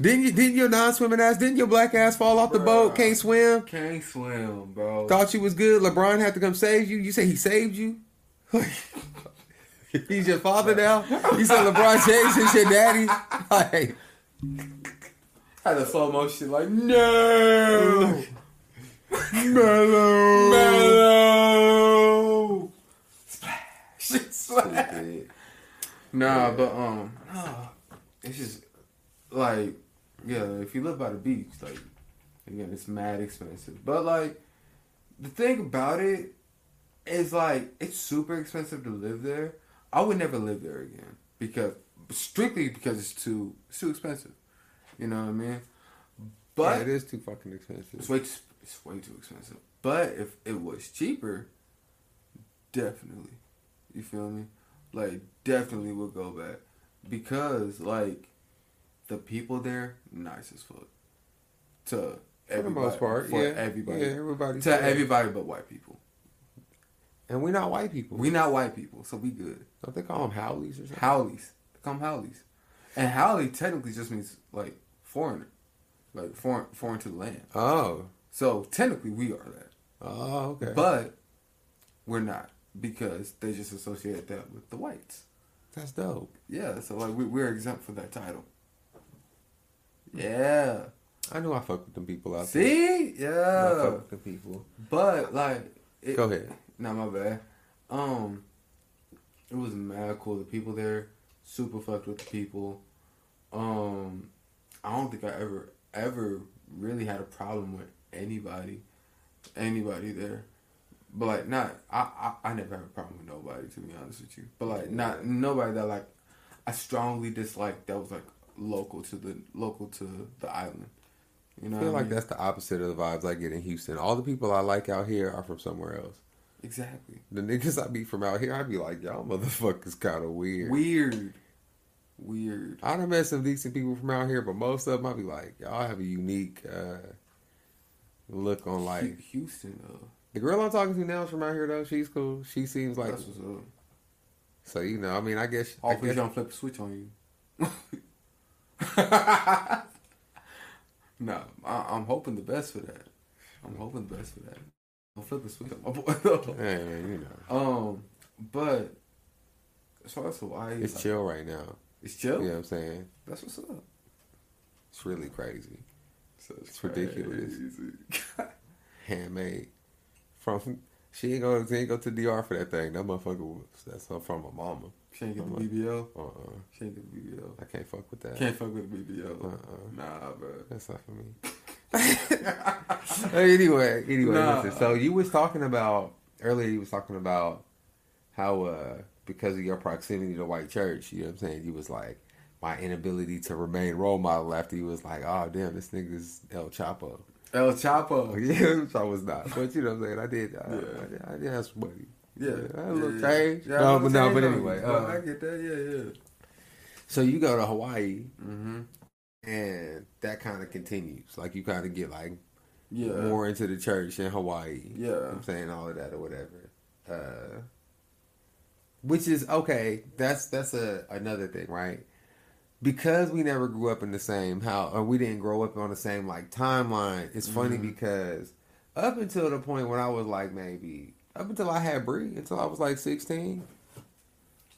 Didn't you? Didn't your non-swimming ass? Didn't your black ass fall off the Bruh. boat? Can't swim? Can't swim, bro. Thought you was good. LeBron had to come save you. You say he saved you? He's your father now. You said LeBron James is your daddy. Like, Had a slow motion like no. Melo. Melo. Stupid. Nah, but um, it's just like yeah. If you live by the beach, like again, it's mad expensive. But like the thing about it is like it's super expensive to live there. I would never live there again because strictly because it's too it's too expensive. You know what I mean? But yeah, it is too fucking expensive. it's way too, it's way too expensive. But if it was cheaper, definitely. You feel me? Like definitely would go back because like the people there nice as fuck. To For the everybody, most part, for yeah. everybody, Yeah, everybody. to everybody but white people. And we're not white people. We're not white people, so we good. Don't they call them haoles or something? haoles, they come haoles, and haole technically just means like foreigner, like foreign foreign to the land. Oh. So technically we are that. Oh, okay. But we're not because they just associate that with the whites. That's dope. Yeah, so like we, we're exempt from that title. Yeah. I knew I fucked with them people out there. See? I Yeah. fuck with them people. But like, it, Go ahead. Not my bad. Um, it was mad cool. The people there, super fucked with the people. Um, I don't think I ever ever really had a problem with anybody, anybody there. But like, not I, I I never had a problem with nobody to be honest with you. But like, not nobody that like I strongly disliked that was like local to the local to the island. You know, I feel what I like mean? that's the opposite of the vibes I get in Houston. All the people I like out here are from somewhere else. exactly The niggas I meet from out here, I'd be like, y'all motherfuckers kind of weird. weird, weird. I done met some decent people from out here, but most of them I'd be like, y'all have a unique uh, look on like. Houston though. The girl I'm talking to now is from out here though. She's cool. She seems like That's what's up. so. You know, I mean, I guess. I Hopefully, guess she don't flip a switch on you. no, I, I'm hoping the best for that. I'm hoping the best for that. Don't flip a switch on my boy. though. hey, man, you know, um, but so as Hawaii, it's like, chill right now. It's chill. You know what I'm saying? That's what's up. It's really crazy. So It's ridiculous. crazy. Handmade from. She ain't go. She ain't go to DR for that thing. That motherfucker was. That's her from my mama. She ain't get I'm the like- BBL. Uh. uh She ain't get the BBL. I can't fuck with that. Can't fuck with the BBL. Uh-uh. Nah, bro. That's not for me. anyway, anyway, Nah. listen. So you was talking about earlier. You was talking about how uh because of your proximity to white church, you know what I'm saying. You was like my inability to remain role model after you was like, oh damn, this nigga's El Chapo. El Chapo. Yeah, I was not, but you know what I'm saying. I did. I, Yeah. I, did, I did have some money. Yeah. I had a little yeah, change. Yeah, no, but no, but anyway. uh, I get that. Yeah, yeah. so you go to Hawaii, Mm-hmm. and that kind of continues. Like you kind of get like Yeah. more into the church in Hawaii. Yeah. I'm saying all of that or whatever. Uh, which is okay. That's that's a another thing, right? Because we never grew up in the same how or we didn't grow up on the same like timeline. It's funny Mhm. because up until the point when I was like maybe up until I had Bree, until I was like sixteen,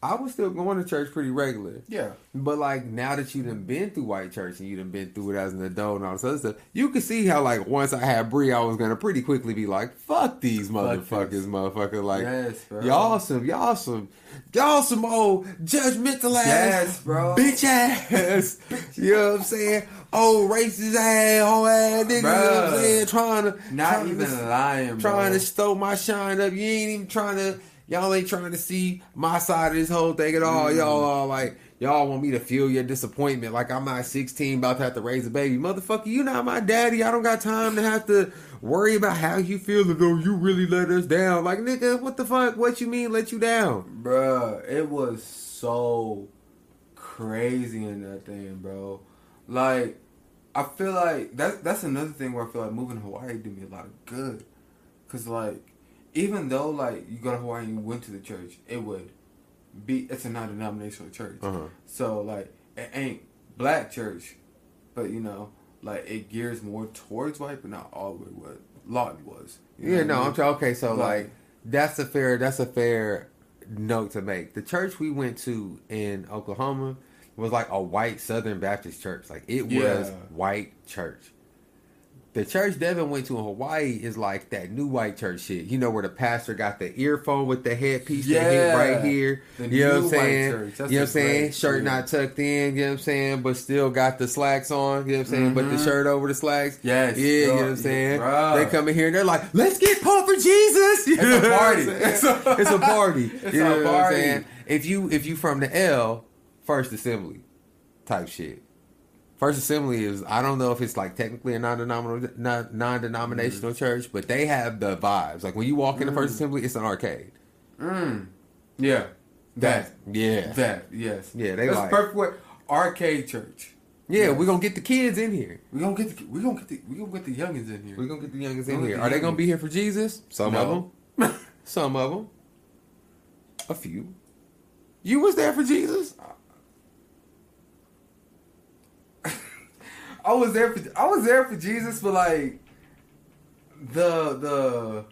I was still going to church pretty regular. Yeah. But like now that you done been through white church and you done been through it as an adult and all this other stuff, you can see how like once I had Brie, I was gonna pretty quickly be like, "Fuck these Fuck motherfuckers, motherfucker!" Like, Yes, y'all some, y'all some, y'all some old judgmental ass, Yes, bro. bitch ass. you know what I'm saying? Old racist ass, whole ass niggas. You know what I'm saying? Trying to, Not trying even to, lying, trying bro. to stow my shine up. You ain't even trying to. Y'all ain't trying to see my side of this whole thing at all. Mm. Y'all are like, y'all want me to feel your disappointment. Like I'm not 16, about to have to raise a baby. Motherfucker, you not my daddy. I don't got time to have to worry about how you feel. Though you really let us down. Like nigga, what the fuck? What you mean let you down? Bruh, it was so crazy in that thing, bro. Like, I feel like that that's another thing where I feel like moving to Hawaii did me a lot of good. Cause like, even though like you go to Hawaii and you went to the church, it would be it's a non-denominational church. Uh-huh. So like, it ain't black church, but you know, like it gears more towards white, but not all the way what Lawton was. You know Yeah, what I no, mean? I'm trying. Okay, so Like- like that's a fair that's a fair note to make. The church we went to in Oklahoma was like a white Southern Baptist church. Like it was Yeah. white church. The church Devin went to in Hawaii is like that new white church shit. You know where the pastor got the earphone with the headpiece that hit Yeah. right here. The you know what I'm saying? you know what I'm saying? Shirt yeah. not tucked in, you know what I'm saying, but still got the slacks on, you know what I'm saying? But the Mhm. shirt over the slacks. Yes, Yeah, you know what I'm saying? Bruh. They come in here and they're like, let's get pumped for Jesus. You It's a party. It's a- It's a party. It's you know a what I'm party. saying? If you if you from the L, First Assembly type shit. First Assembly is I don't know if it's like technically a non-denominational non- non-denominational church, but they have the vibes. Like when you walk into First Assembly, it's an arcade. Mm. Yeah. That. Yeah. That. Yes. Yeah, they That's like- perfect word. Arcade church. Yeah, Yes. we're gonna get the kids in here. We're gonna get the we gonna get the we gonna get the youngins in here. We're gonna get the We're in here. get Are the they gonna be here for Jesus? Some of them. Some of them. A few. You was there for Jesus? I was there for I was there for Jesus, but like the the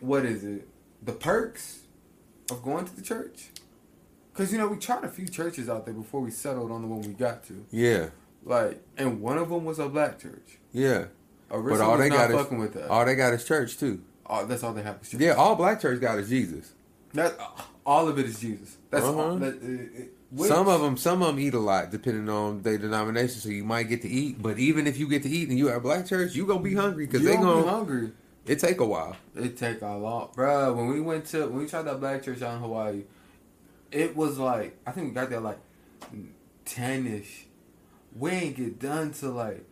what is it? The perks of going to the church. Cause you know we tried a few churches out there before we settled on the one we got to. Yeah, Like, and one of them was a black church. yeah. Arissa But all they got is with that. all they got is church too. Oh, that's all they have is church. Yeah, all black church got is Jesus. That all of it is Jesus. That's all. Uh-huh. That, uh, uh, which- Some of them, some of them eat a lot depending on their denomination. So you might get to eat, but even if you get to eat and you at black church, you gonna be hungry because they gonna be hungry. It take a while. It take a lot, bro. When we went to when we tried that black church out in Hawaii, it was like I think we got there like ten ish. We ain't get done till like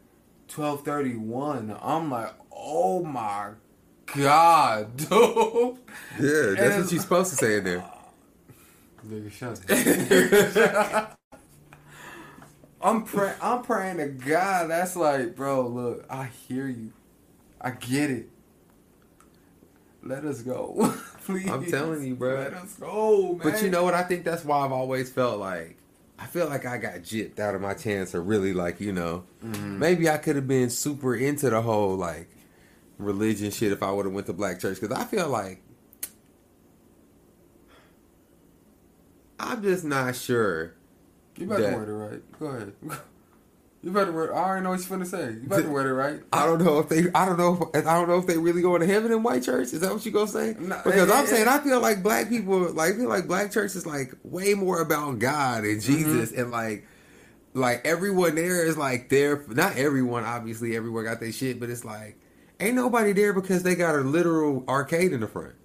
twelve thirty one. I'm like, oh my god, dude. Yeah, that's what you're supposed to say in there. Nigga, shut I'm praying. I'm praying to God. That's like, bro. Look, I hear you. I get it. Let us go, please. I'm telling you, bro. Let us go, man. But you know what? I think that's why I've always felt like I feel like I got jipped out of my chance to really like you know Mm-hmm. maybe I could have been super into the whole like religion shit if I would have went to black church because I feel like I'm just not sure. you better that- word it right. Go ahead. You better word. I already know what you're finna say. You better word it right. I don't know if they. I don't know. If, I don't know if they really going to heaven in white church. Is that what you gonna say? No, because it- I'm it- saying I feel like black people like I feel like black church is like way more about God and mm-hmm. Jesus and like like everyone there is like there. Not everyone, obviously, everyone got their shit, but it's like ain't nobody there because they got a literal arcade in the front.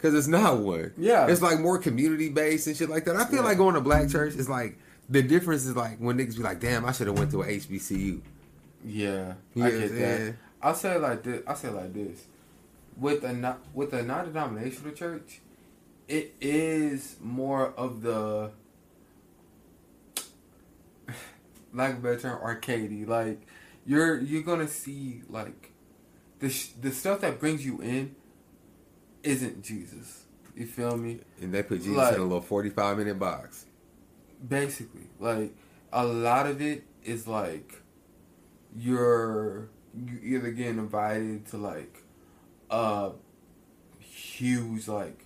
Because it's not one. Yeah. it's like more community based and shit like that. I feel Yeah. like going to black church is like the difference is like when niggas be like, damn, I should have went to a HBCU. Yeah, I get that. I'll say it like this. I'll say like this. With a not with a non-denominational church, it is more of the lack of a better term, arcadey. Like you're you're gonna see like the sh- the stuff that brings you in isn't Jesus. You feel me? And they put Jesus Like- in a little 45 minute box. Basically, like a lot of it is like you're you either getting invited to like a huge like,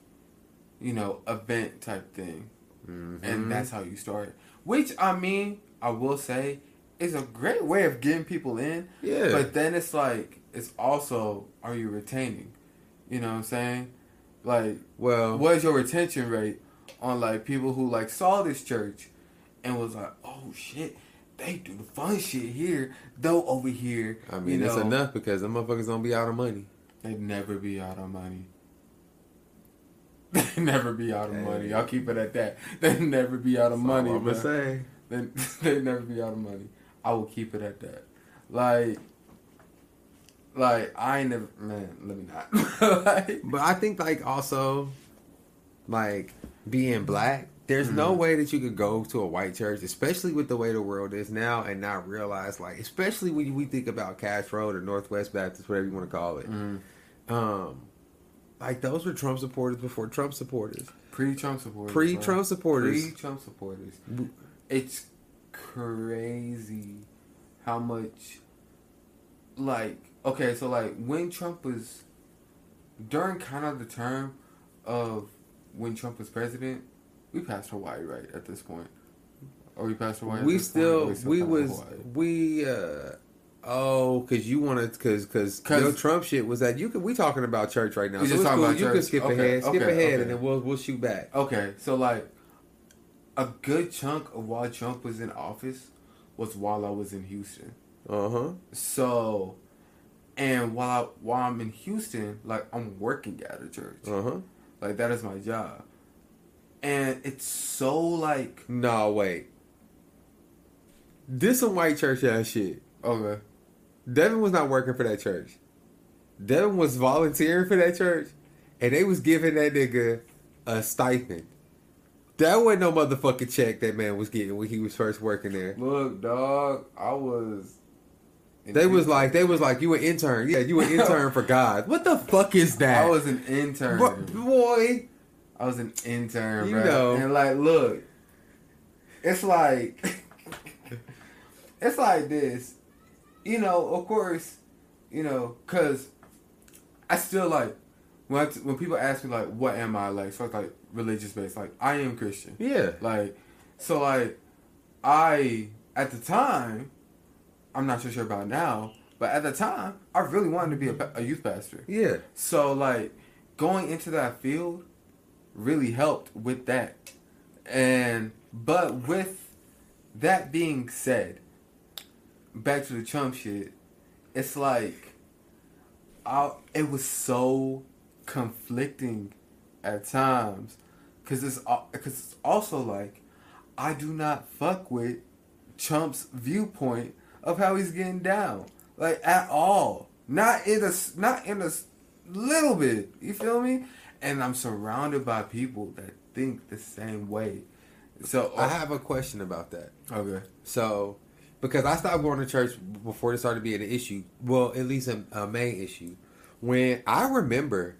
you know, event type thing, Mhm. and that's how you start. Which I mean, I will say, is a great way of getting people in. yeah. But then it's like it's also are you retaining? You know what I'm saying? Like well, what is your retention rate on like people who like saw this church and was like, oh shit, they do the fun shit here, though over here. I mean, you it's know, enough because the motherfuckers gonna be out of money. They'd never be out of money. They never be out of Hey. money. I'll keep it at that. They never be out of money. I'm gonna say. They they never be out of money. I will keep it at that. Like, like I ain't never man. Let me not. like, But I think like also, like being black, there's no Mm-hmm. way that you could go to a white church, especially with the way the world is now, and not realize like, especially when we think about Cash Road or Northwest Baptist, whatever you want to call it. mm, Um, like those were Trump supporters before Trump supporters, pre-Trump supporters. pre-Trump supporters. Pre-Trump supporters. It's crazy how much. Like okay, so like when Trump was during kind of the term of when Trump was president, we passed Hawaii right at this point. Or we passed Hawaii. we point, or still we was Hawaii? we uh oh because you wanted because because your Trump shit was that you could we talking about church right now We so just it's talking cool. you can skip Okay, ahead skip okay, ahead okay. and then we'll we'll shoot back Okay, so like a good chunk of while Trump was in office was while I was in Houston. uh huh So, and while I, while I'm in Houston, like I'm working at a church, uh huh like that is my job, and it's so like no wait. This some white church ass shit. Okay, Devin was not working for that church. Devin was volunteering for that church and they was giving that nigga a stipend. That wasn't no motherfucking check that man was getting when he was first working there. Look, dog, I was. They was like, they was like, you an intern. Yeah, you an intern for God. What the fuck is that? I was an intern. Bro- boy. I was an intern, You bro. know. And like, look, it's like, it's like this, you know. Of course, you know, cause I still like when I, when people ask me like, what am I like? So it's like religious based. Like I am Christian. Yeah. Like, so like, I at the time, I'm not so sure about now, but at the time, I really wanted to be a, a youth pastor. Yeah. So like going into that field really helped with that. And but with that being said, back to the Trump shit, it's like I it was so conflicting at times cuz it's cuz it's also like I do not fuck with Trump's viewpoint of how he's getting down, like at all. Not in a not in a little bit. You feel me? And I'm surrounded by people that think the same way. So I have a question about that. okay. So, because I stopped going to church before it started being an issue. Well, at least a, a main issue. When I remember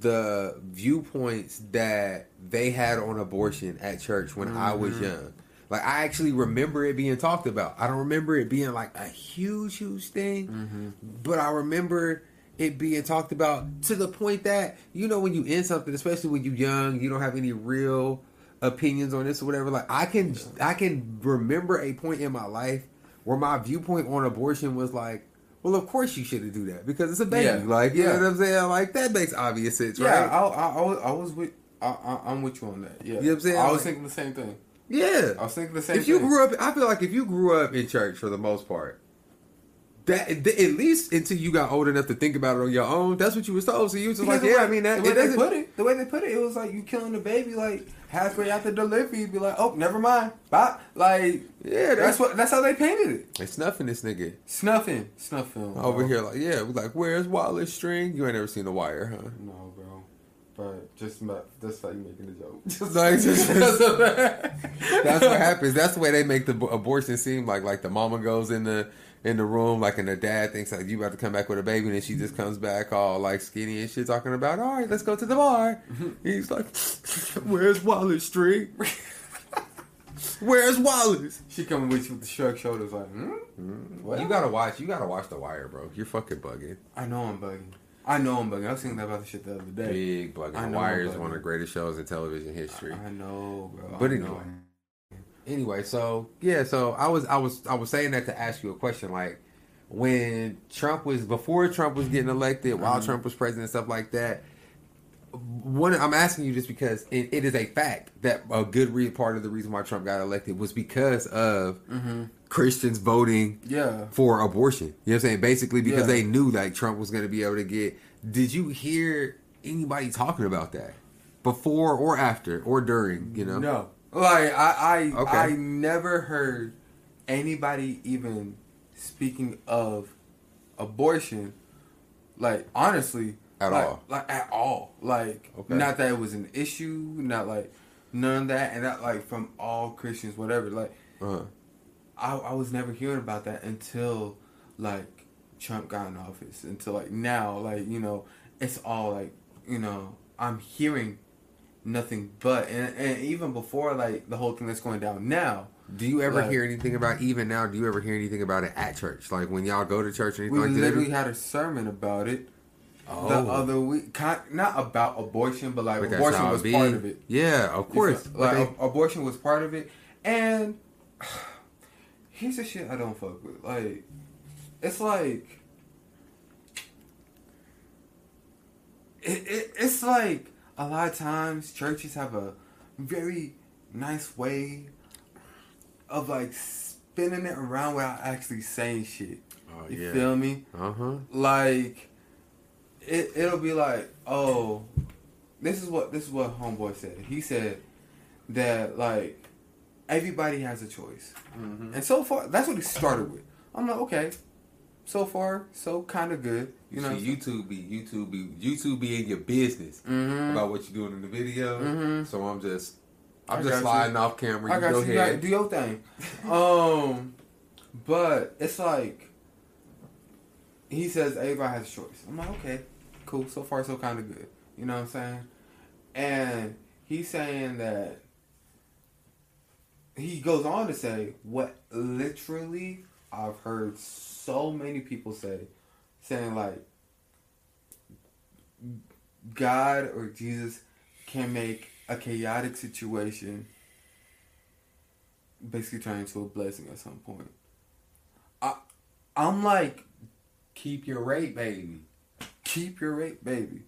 the viewpoints that they had on abortion at church when I was Mhm. young. Like I actually remember it being talked about. I don't remember it being like a huge, huge thing, Mm-hmm. but I remember it being talked about to the point that you know when you in something, especially when you're young, you don't have any real opinions on this or whatever. Like I can, I can remember a point in my life where my viewpoint on abortion was like, well, of course you shouldn't do that because it's a baby. Yeah. Like you Yeah. know what I'm saying? Like that makes obvious sense, Yeah, right? I, I, I, was, I was with I, I, I'm with you on that. Yeah, You know what I'm saying? I was Like- thinking the same thing. Yeah. I was thinking the same. if you thing. grew up, I feel like if you grew up in church for the most part, that th- at least until you got old enough to think about it on your own, that's what you was told. So you was just Because like, yeah, way- I mean that the way they put it, the way they put it, it was like you killing the baby like halfway after delivery. You'd be like, oh, never mind, bye. Like yeah, that's what that's how they painted it. They snuffing this nigga Snuffing, snuffing film over bro. here. Like, yeah, like, where's Wallace String? You ain't ever seen The Wire, huh? No, bro. But just ma- just like making a joke. Just Like, just- That's what happens. That's the way they make the abortion seem like. Like the mama goes in the in the room, like, and the dad thinks like you about to come back with a baby, and then she just comes back all like skinny and shit, talking about, all right, let's go to the bar. He's like, where's Wallace String? Where's Wallace? She coming with you with the shrug shoulders, like, hmm? What? You gotta watch. You gotta watch The Wire, bro. You're fucking bugging. I know I'm bugging. I know I'm bugging. I was thinking about the shit the other day. Big Bugging. I The Wire is one of the greatest shows in television history. I know, bro. But I anyway. know. Anyway, so yeah, so I was I was I was saying that to ask you a question like when Trump was before Trump was getting elected, while Mhm. Trump was president, stuff like that. One, I'm asking you just because it, it is a fact that a good re- part of the reason why Trump got elected was because of Mm-hmm. Christians voting Yeah. for abortion. You know what I'm saying? Basically, because Yeah. they knew like Trump was going to be able to get. Did you hear anybody talking about that before or after or during? You know? No. Like I, I, Okay. I never heard anybody even speaking of abortion. Like honestly, At like, all. like at all. Like Okay. not that it was an issue, not like none of that, and that like from all Christians, whatever. Like Uh, I, I was never hearing about that until like Trump got in office. Until like now, like you know, it's all like you know, I'm hearing nothing but, and, and even before like the whole thing that's going down now, do you ever Like- hear anything about even now? Do you ever hear anything about it at church? Like when y'all go to church or anything we like that? literally had a sermon about it Oh. the other week. Kind, not about abortion, but like But abortion was be. part of it. Yeah, of course. Like they- abortion was part of it, and here's the shit I don't fuck with. Like, it's like it, it it's like a lot of times churches have a very nice way of like spinning it around without actually saying shit. oh, You yeah. feel me? Uh huh. like it it'll be like oh this is what this is what homeboy said he said that like everybody has a choice Mm-hmm. and so far that's what he started with i'm like okay so far so kind of good you know know, YouTube be YouTube be YouTube be in your business Mhm. about what you're doing in the video. Mhm. So I'm just I'm I just got you. sliding off camera. You I got go you. Ahead. gotta do your thing. um, but it's like he says everybody has a choice. I'm like, okay, cool. So far, so kind of good. You know what I'm saying? And he's saying that he goes on to say what literally I've heard so many people say, saying like God or Jesus can make a chaotic situation basically turn into a blessing at some point. I I'm like, Keep your rate, baby. Keep your rape baby.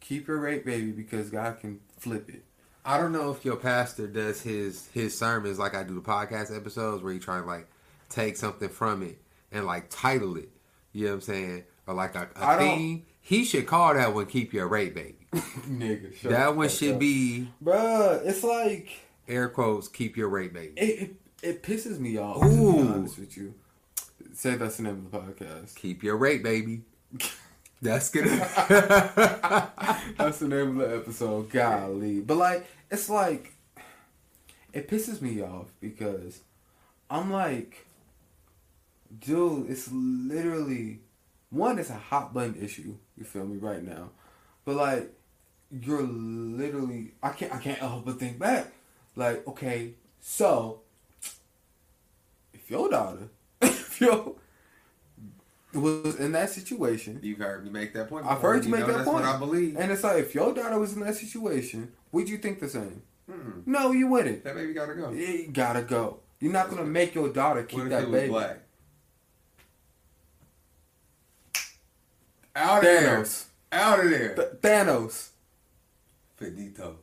Keep your rape baby, because God can flip it. I don't know if your pastor does his his sermons like I do the podcast episodes where he try to like take something from it and like title it. You know what I'm saying? Or like a, a theme. He should call that one "Keep Your Rape Baby." Nigga, that one should up. be Bruh, it's like air quotes "Keep Your Rape Baby." it, it it pisses me off to be honest with you. Say that's the name of the podcast. Keep your rape, baby. That's good. That's the name of the episode. Golly. But like, it's like it pisses me off because I'm like, dude, it's literally one, it's a hot button issue, you feel me, right now. But like you're literally I can't I can't help but think back. Like, okay, so if your daughter if your was in that situation You've heard me make that point. I've heard you make know that that's point. What I believe. And it's like, if your daughter was in that situation, would you think the same? Mm-mm. No, you wouldn't. That baby gotta go. You gotta go. You're not gonna make your daughter keep What if that it was baby. black? Out of there. Thanos. Out of there. Th- Thanos. Finito.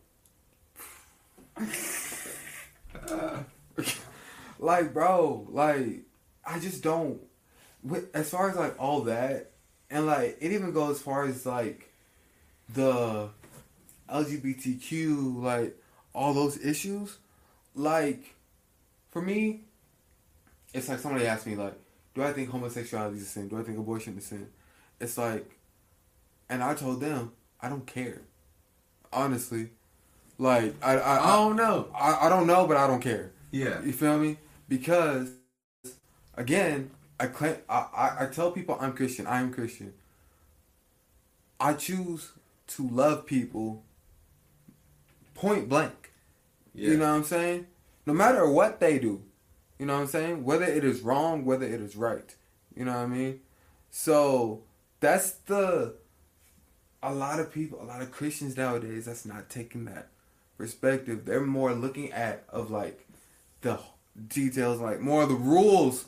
Like, bro, like, I just don't. With- As far as like all that, and like it even goes as far as like the LGBTQ, like all those issues. Like, for me, it's like somebody asked me like, "Do I think homosexuality is a sin? Do I think abortion is a sin?" It's like, and I told them I don't care. Honestly, like I I I don't know. I, I don't know, but I don't care. Yeah. You feel me? Because again, I claim I, I, I tell people I'm Christian. I am Christian. I choose to love people point blank. Yeah. You know what I'm saying? No matter what they do. You know what I'm saying? Whether it is wrong, whether it is right. You know what I mean? So that's the a lot of people, a lot of Christians nowadays, that's not taking that perspective. They're more looking at of like the details, like more of the rules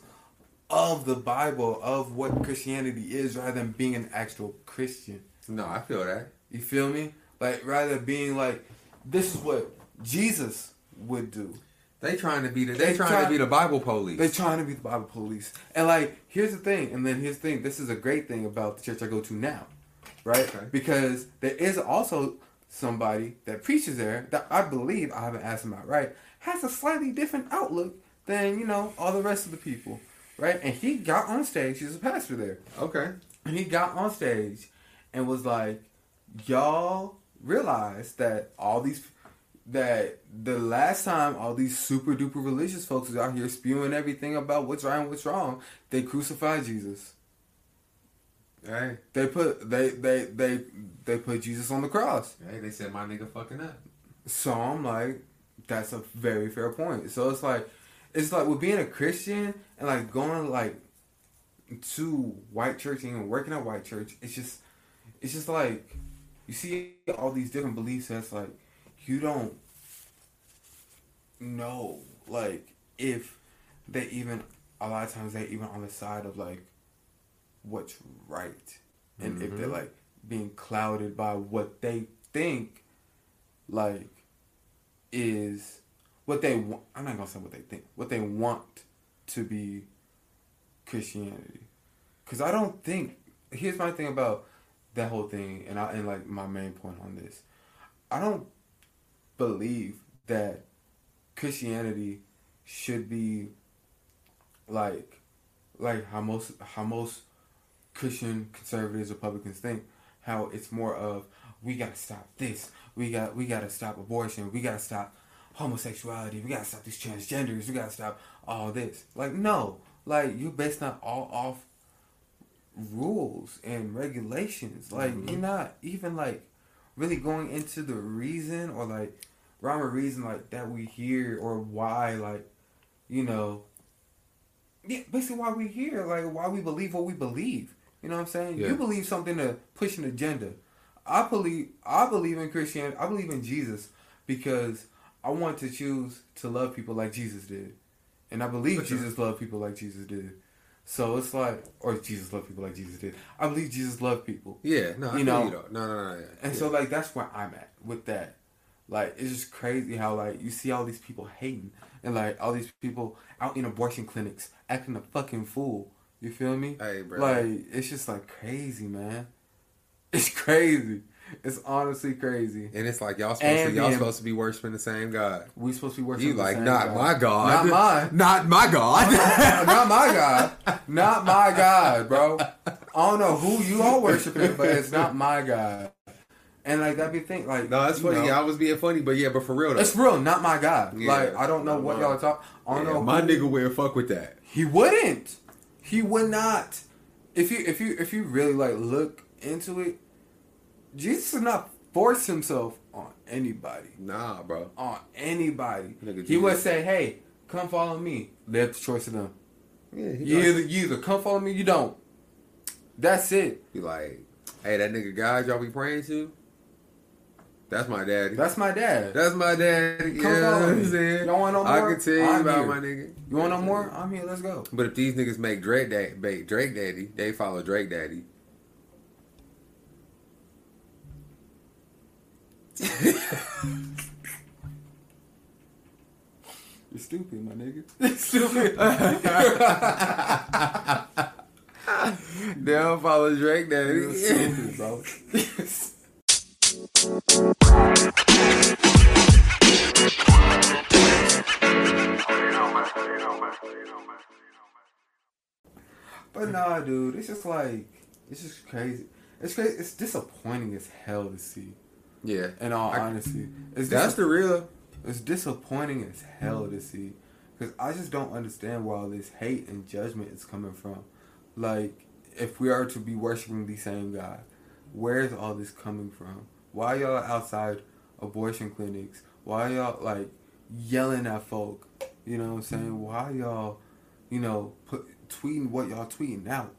of the Bible of what Christianity is, rather than being an actual Christian. No, I feel that. You feel me? Like rather being like, this is what Jesus would do. They trying to be the they, They trying try- to be the Bible police. They're trying to be the Bible police. And like, here's the thing, and then here's the thing. This is a great thing about the church I go to now, right? Okay. Because there is also somebody that preaches there that I believe I haven't asked him out right has a slightly different outlook than you know all the rest of the people, right? And he got on stage. He's a pastor there. okay. And he got on stage and was like, "Y'all realize that all these that the last time all these super duper religious folks was out here spewing everything about what's right and what's wrong, they crucified Jesus. Hey, They put they they they they put Jesus on the cross. hey, they said my nigga fucking up. So I'm like, that's a very fair point. So it's like, it's like with being a Christian and like going like to white church and working at white church. It's just, it's just like you see all these different beliefs. That's like you don't know like if they even a lot of times they even on the side of like what's right and if they're Mhm. like being clouded by what they think like is what they want i'm not gonna say what they think what they want to be christianity. Because i don't think here's my thing about that whole thing and i and like my main point on this. I don't believe that christianity should be like like how most how most Christian conservatives, Republicans think how it's more of we gotta stop this, we got we gotta stop abortion, we gotta stop homosexuality, we gotta stop these transgenders, we gotta stop all this. Like no, like you're based on all off rules and regulations. Like mm-hmm. you're not even like really going into the reason or like rhyme or reason like that we hear or why like you know yeah, basically why we here, like why we believe what we believe. You know what I'm saying? Yeah. You believe something to push an agenda. I believe I believe in Christianity. I believe in Jesus because I want to choose to love people like Jesus did, and I believe sure. Jesus loved people like Jesus did. So it's like, or Jesus loved people like Jesus did. I believe Jesus loved people, Yeah, no, I You you know, you though. No, no, no. yeah. and yeah. so like that's where I'm at with that. Like it's just crazy how like you see all these people hating and like all these people out in abortion clinics acting a fucking fool. You feel me? Hey, bro. Like it's just like crazy, man. It's crazy. It's honestly crazy. and it's like y'all supposed And to y'all being- supposed to be worshiping the same God. We supposed to be worshiping You the like same not God. my God, Not mine. not my God. not my God. Not my God, bro. I don't know who you are worshiping, but it's not my God. And like that be think like no, that's funny. know, Yeah, I was being funny, but yeah, but for real though, It's real, not my God. Yeah. Like I don't know what uh-huh. y'all talk. I don't yeah, know. my who- nigga will fuck with that. He wouldn't. He would not. If you if you if you really like look into it, Jesus did not force himself on anybody. Nah, bro. On anybody. Nigga, He would say, "Hey, come follow me." Let the choice of them. Yeah, he You either you either come follow me, you don't. That's it. he like, hey, that nigga God y'all be praying to. That's my daddy. That's my dad. That's my daddy. Come you know follow me. Saying? Y'all want no know I more? can tell you I'm about here. my nigga. you want know more? I'm here. Let's go. But if these niggas make Drake make Drake daddy, they follow Drake daddy. You're stupid, my nigga. stupid. they don't follow Drake You're stupid, bro. But nah, dude, it's just like it's just crazy. It's crazy. It's disappointing as hell to see. Yeah, In all I- honesty, it's that's dis- the real. it's disappointing as hell to see because I just don't understand where all this hate and judgment is coming from. Like, if we are to be worshiping the same God, where is all this coming from? Why y'all outside abortion clinics? Why y'all like yelling at folk? You know what I'm saying? Why y'all, you know, put tweeting what y'all tweeting out?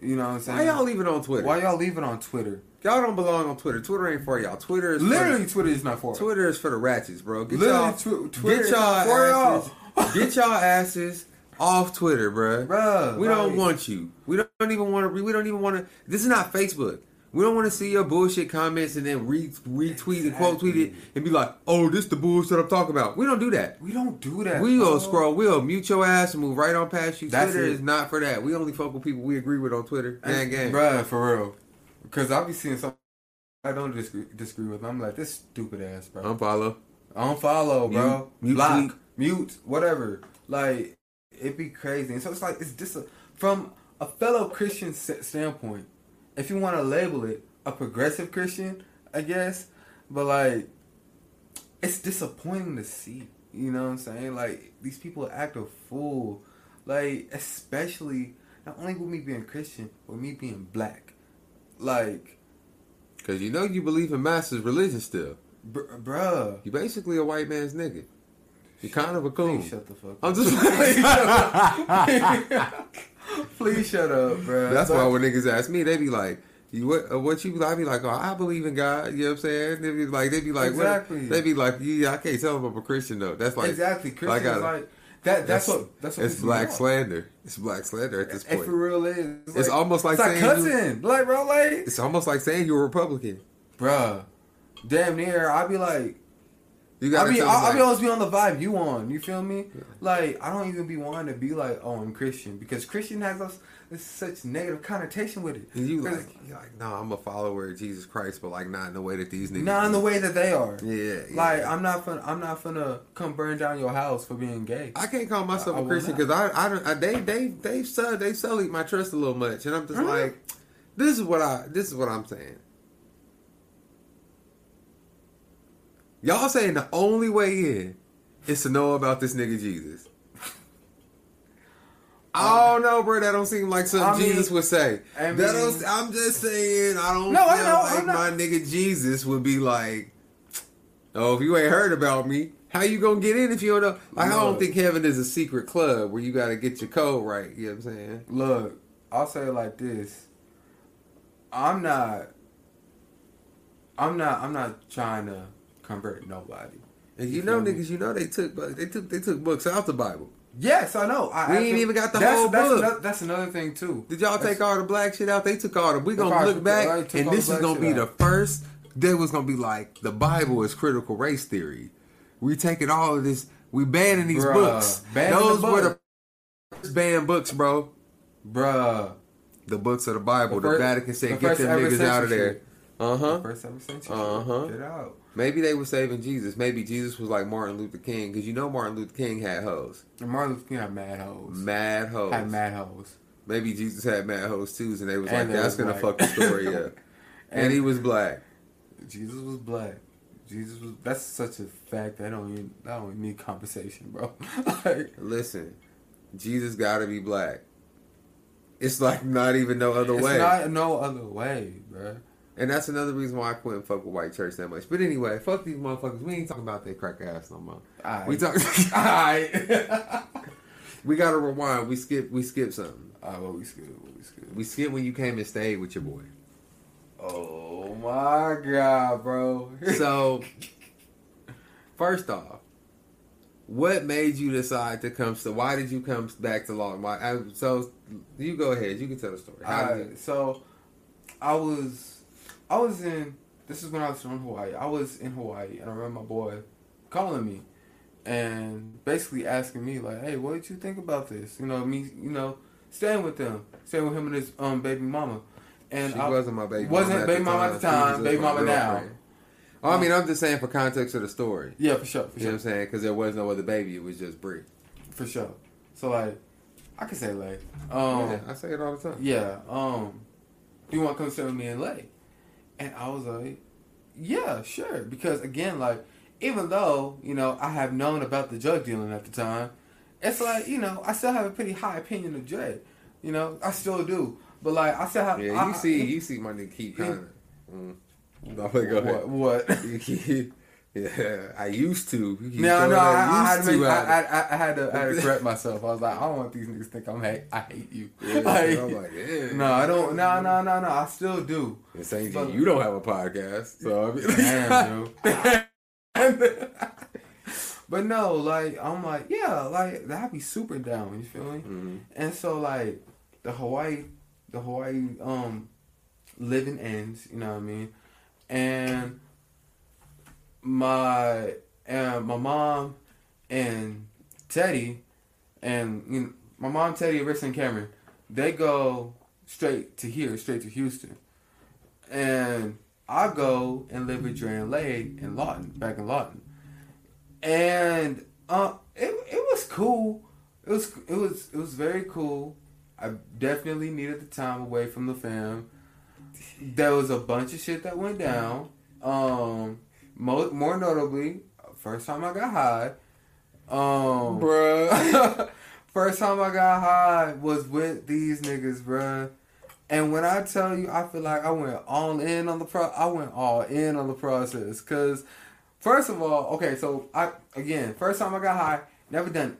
You know what I'm saying? Why y'all leave it on Twitter? Why y'all leave it on Twitter? Y'all don't belong on Twitter. Twitter ain't for y'all. Twitter is Literally, Twitter is not for For, it. Twitter is for the ratchets, bro. Get Literally, y'all, tw- Twitter get y'all for asses, get y'all asses off Twitter, bro. Bruh, we don't want you. We don't, even want to. We don't even want to. This is not Facebook. We don't want to see your bullshit comments and then re, retweet and quote tweet it and be like, "Oh, this the bullshit I'm talking about." We don't do that. We don't do that. We will scroll. We'll mute your ass and move right on past you. That's Twitter it. is not for that. We only fuck with people we agree with on Twitter. Gang, gang. Bruh, for real. Because I'll be seeing something I don't disagree, disagree with. I'm like, this stupid ass, bro. Unfollow. Unfollow, bro. Mute, mute Block, tweet. mute, whatever. Like, it'd be crazy. And so it's like, it's just a, from a fellow Christian standpoint, if you want to label it a progressive Christian, I guess, but like, it's disappointing to see. You know what I'm saying? Like, these people act a fool. Like, especially, not only with me being Christian, but me being black. Like, Cause you know you believe in master's religion still. br- bruh. You basically a white man's nigga. You're kind of a coon. Please shut the fuck up. I'm just Please shut up, bro. That's why when niggas ask me, they be like, "You what? Uh, what you?" I be like, "Oh, I believe in God." You know what I'm saying? They be like, they be like, Exactly. What? They be like, "Yeah, I can't tell them I'm a Christian though." That's like exactly. I Christians gotta- like that. That's, what. That's what. it's black slander. It's black slander at this It point. for real is. It's almost like it's like saying you- cousin. Like bro, like It's almost like saying you're a Republican. bruh. Damn near. I'd be like. You I gotta be, I, I be always be on the vibe you on. You feel me? Like I don't even be wanting to be like, oh, I'm Christian because Christian has us this such negative connotation with it. and you like, you're like, no, I'm a follower of Jesus Christ, but like not in the way that these niggas. not in the way that they are. Yeah, yeah. Like I'm not finna, I'm not finna come burn down your house for being gay. I can't call myself I- a Christian because I, I don't, I, they, they, they, sell, they sullied my trust a little much, and I'm just like, this is what I, this is what I'm saying. Y'all saying the only way in is to know about this nigga Jesus. I um, don't know, bro. That don't seem like something I mean- Jesus would say. I that mean- don't, I'm just saying. I don't No, feel I know, like my nigga Jesus would be like, "Oh, if you ain't heard about me, how you gonna get in if you don't know?" Like, I don't think heaven is a secret club where you got to get your code right. You know what I'm saying? Look, I'll say it like this. I'm not. I'm not. I'm not trying to convert nobody. And you You know, feel me? niggas, you know they took they took they took books out the Bible. Yes, I know. I, We I ain't feel- even got the that's, whole that's book. Another, that's another thing too. Did y'all take all the black shit out? They took all the. We gonna look back, and this is gonna be the first. They was gonna be like the Bible is critical race theory. We taking all of this. We banning these Bruh, books. banning Those the were the first banned books, bro. Bruh. The books of the Bible. The The, Vatican said, the "Get them niggas out of there." Uh huh. First ever century. Uh-huh. Get out. Maybe they were saving Jesus. Maybe Jesus was like Martin Luther King, because you know Martin Luther King had hoes, And Martin Luther King had mad hoes. mad hoes. Had mad hoes. Maybe Jesus had mad hoes too, and they was And like, "That's was gonna black." fuck the story up." and he was black. Jesus was black. Jesus was. That's such a fact. That don't even. That don't even need conversation, bro. like, Listen, Jesus got to be black. It's like not even no other it's way. not no other way, bro. And that's another reason why I couldn't fuck with white church that much. But anyway, fuck these motherfuckers. We ain't talking about that crack ass no more. Alright. We talk. Alright. we gotta rewind. We skip. We skip something. Alright, what we skip? We skip? We skip when you came and stayed with your boy. Oh my god, bro. So, first off, what made you decide to come? So, why did you come back to Long? Why? I, so, you go ahead. You can tell the story. How did Alright, it- so I was I was in this is when I was in Hawaii. I was in Hawaii and I remember my boy calling me and basically asking me like, Hey, what did you think about this? You know, me you know, staying with them. Staying with him and his um baby mama. And she I wasn't my baby. wasn't mama baby mama at the time, baby mama now. Oh, I mean, I'm just saying for context of the story. Yeah, for sure, for You know what sure. I'm saying? Because there was no other baby. It was just Brie. For sure. So like I can say like um yeah, I say it all the time. yeah, um, do you want to come stay with me in LA? And I was like, yeah, sure. Because again, like, even though, you know, I have known about the drug dealing at the time, it's like, you know, I still have a pretty high opinion of Dre. You know, I still do. But like, I still have. Yeah, you I- see, you see, my nigga keep Yeah. kind of. Mm. No, go ahead. What? What? Yeah, I used to. No, no, I, I, had to make, I. I, I had to, I had to correct myself. I was like, I don't want these niggas to think I'm hate. I hate you. Yeah, Like, I'm like, yeah. no, I don't. No, no, no, no. I still do. And saying But- you don't have a podcast, so I mean, Damn, dude. but no, like I'm like, yeah, like that'd be super down. You feel me? Mhm. And so like the Hawaii, the Hawaii um living ends. You know what I mean? And my and my mom and Teddy and you know, my mom, Teddy, Rich and Cameron, they go straight to here, straight to Houston, and I go and live with Dre and Lay in Lawton, back in Lawton, and uh, it it was cool. It was it was it was very cool. I definitely needed the time away from the fam. There was a bunch of shit that went down. Um, more, more notably, first time I got high. Um, bruh. First time I got high was with these niggas, bruh. And when I tell you, I feel like I went all in on the pro. I went all in on the process, cause first of all, okay, so I again, first time I got high, never done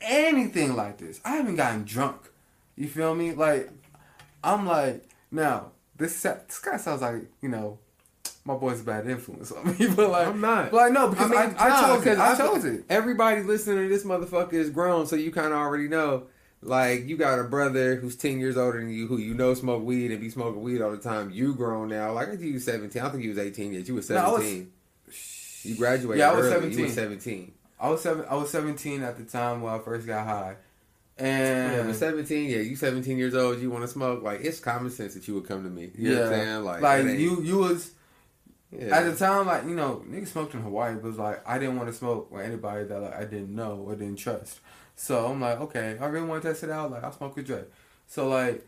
anything like this. I haven't gotten drunk. You feel me? Like I'm like now this this guy sounds like you know my boy's a bad influence on me, but like I'm not. Like no, because I, I, nah, chose it. I chose it. Everybody listening to this motherfucker is grown, so you kind of already know. Like you got a brother who's ten years older than you, who you know smoke weed and be smoking weed all the time. You grown now. Like I think you was seventeen. I don't think you was eighteen yet. You was No, was- seventeen. you graduated. Yeah, I was early. 17. You was seventeen. I was seven. I was seventeen at the time when I first got high, Yeah, and but seventeen. Yeah, you seventeen years old. You want to smoke? Like it's common sense that you would come to me. You know what I'm saying? Like, like you, you was Yeah. at the time, like you know, niggas smoked in Hawaii, but it was like I didn't want to smoke with anybody that like I didn't know or didn't trust. So I'm like, okay, I really want to test it out. Like I smoke with Dre. So like,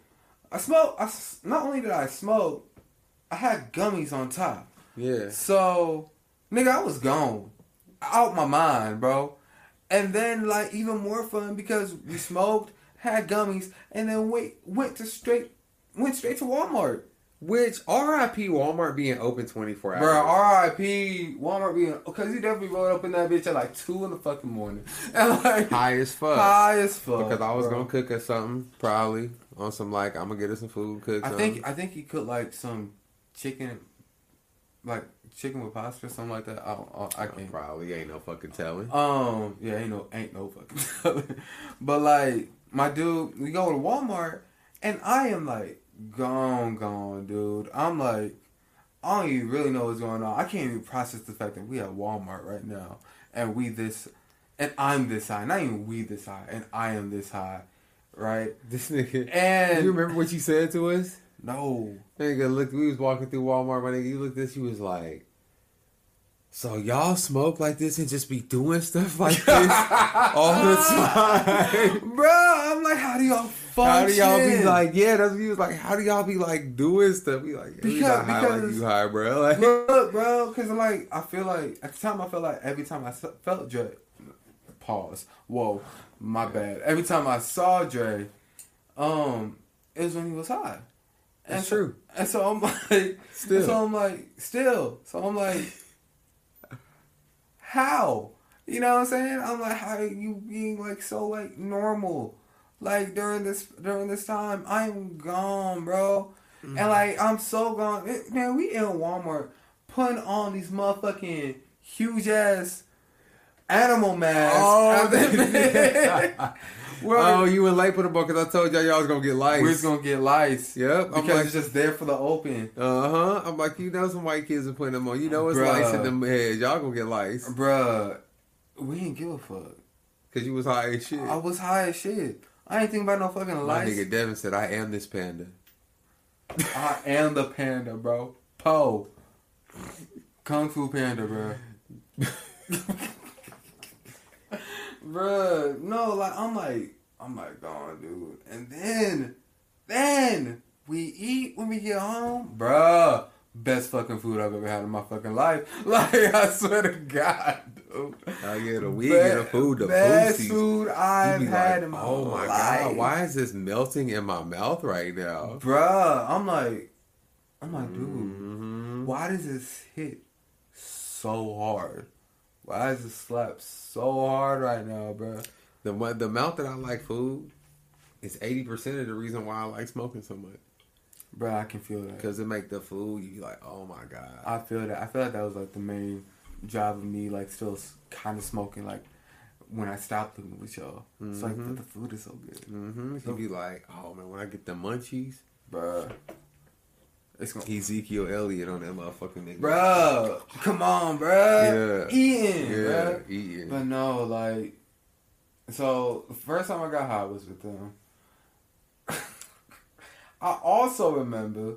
I smoke. I not only did I smoke, I had gummies on top. yeah. So, nigga, I was gone. Out my mind, bro. And then, like, even more fun because we smoked, had gummies, and then wait, went to straight, went straight to Walmart. Which R.I.P. Walmart being open twenty four hours. Bro, R.I.P. Walmart being, because he definitely rolled up in that bitch at like 2 in the fucking morning. And like, high as fuck. high as fuck. Because I was bro. gonna cook us something, probably on some like I'm gonna get us some food, cook. I something. think, I think he cooked like some chicken, like chicken with pasta or something like that. I, don't, I, I can't. probably ain't no fucking telling. Um, yeah, ain't no, ain't no fucking telling. But like, my dude, we go to Walmart, and I am like gone, gone, dude. I'm like, I don't even really know what's going on. I can't even process the fact that we at Walmart right now, and we this, and I'm this high. Not even we this high, and I am this high, right? This nigga. And you remember what you said to us? no, Nigga, look, we was walking through Walmart, my nigga. You looked at this, you was like, "So y'all smoke like this and just be doing stuff like this all the time." bro. I'm like, how do y'all? How do y'all be like? Yeah, that's what he was like. How do y'all be like doing stuff? We like, Because- not high like because- you high, bro. Like, Look, bro, because I'm like, I feel like at the time I felt like every time I felt Dre, pause. Whoa, my bad. Every time I saw Dre, um, it was when he was high. And That's so- true. And so I'm like, Still. So I'm like, still. So I'm like, how? You know what I'm saying? I'm like, how are you being like so like normal? Like during this during this time, I'm gone, bro. Mm-hmm. And like I'm so gone. It- man, we in Walmart putting on these motherfucking huge ass animal masks. Oh, We're, oh, you were late for the book because I told y'all y'all was gonna get lice. we're gonna get lice. Yep, Because like, it's just there for the open. uh huh. I'm like, you know, some white kids are putting them on. You know, it's Bruh. lice in them heads. Y'all gonna get lice Bruh, we didn't give a fuck. because you was high as shit. I was high as shit. I ain't think about no fucking My nigga Devin said, "I am this panda." I am the panda, bro. Po. Kung Fu Panda, bro. Bruh, no, like I'm like I'm like gone, dude. And then, then we eat when we get home, bruh. Best fucking food I've ever had in my fucking life. Like I swear to God, dude. I get a wig and a food, the best food I've had like, in my oh my life. god, why is this melting in my mouth right now? Bruh, I'm like, I'm like, dude, Mhm. why does this hit so hard? Why does it slap so hard right now, bro? The the amount that I like food is eighty percent of the reason why I like smoking so much. Bro, I can feel that. Because it make the food you be like, oh my god. I feel that. I feel like that was like the main job of me, like still kind of smoking, like when I stopped living with y'all. It's like Mhm. the, food is so good, mm-hmm. You be like, oh man, when I get the munchies, bro. It's gonna. Ezekiel Elliott on that motherfucking nigga. Bro, come on, bro. Yeah. Eating, Yeah, bro. eating. But no, like, so the first time I got high was with them. I also remember,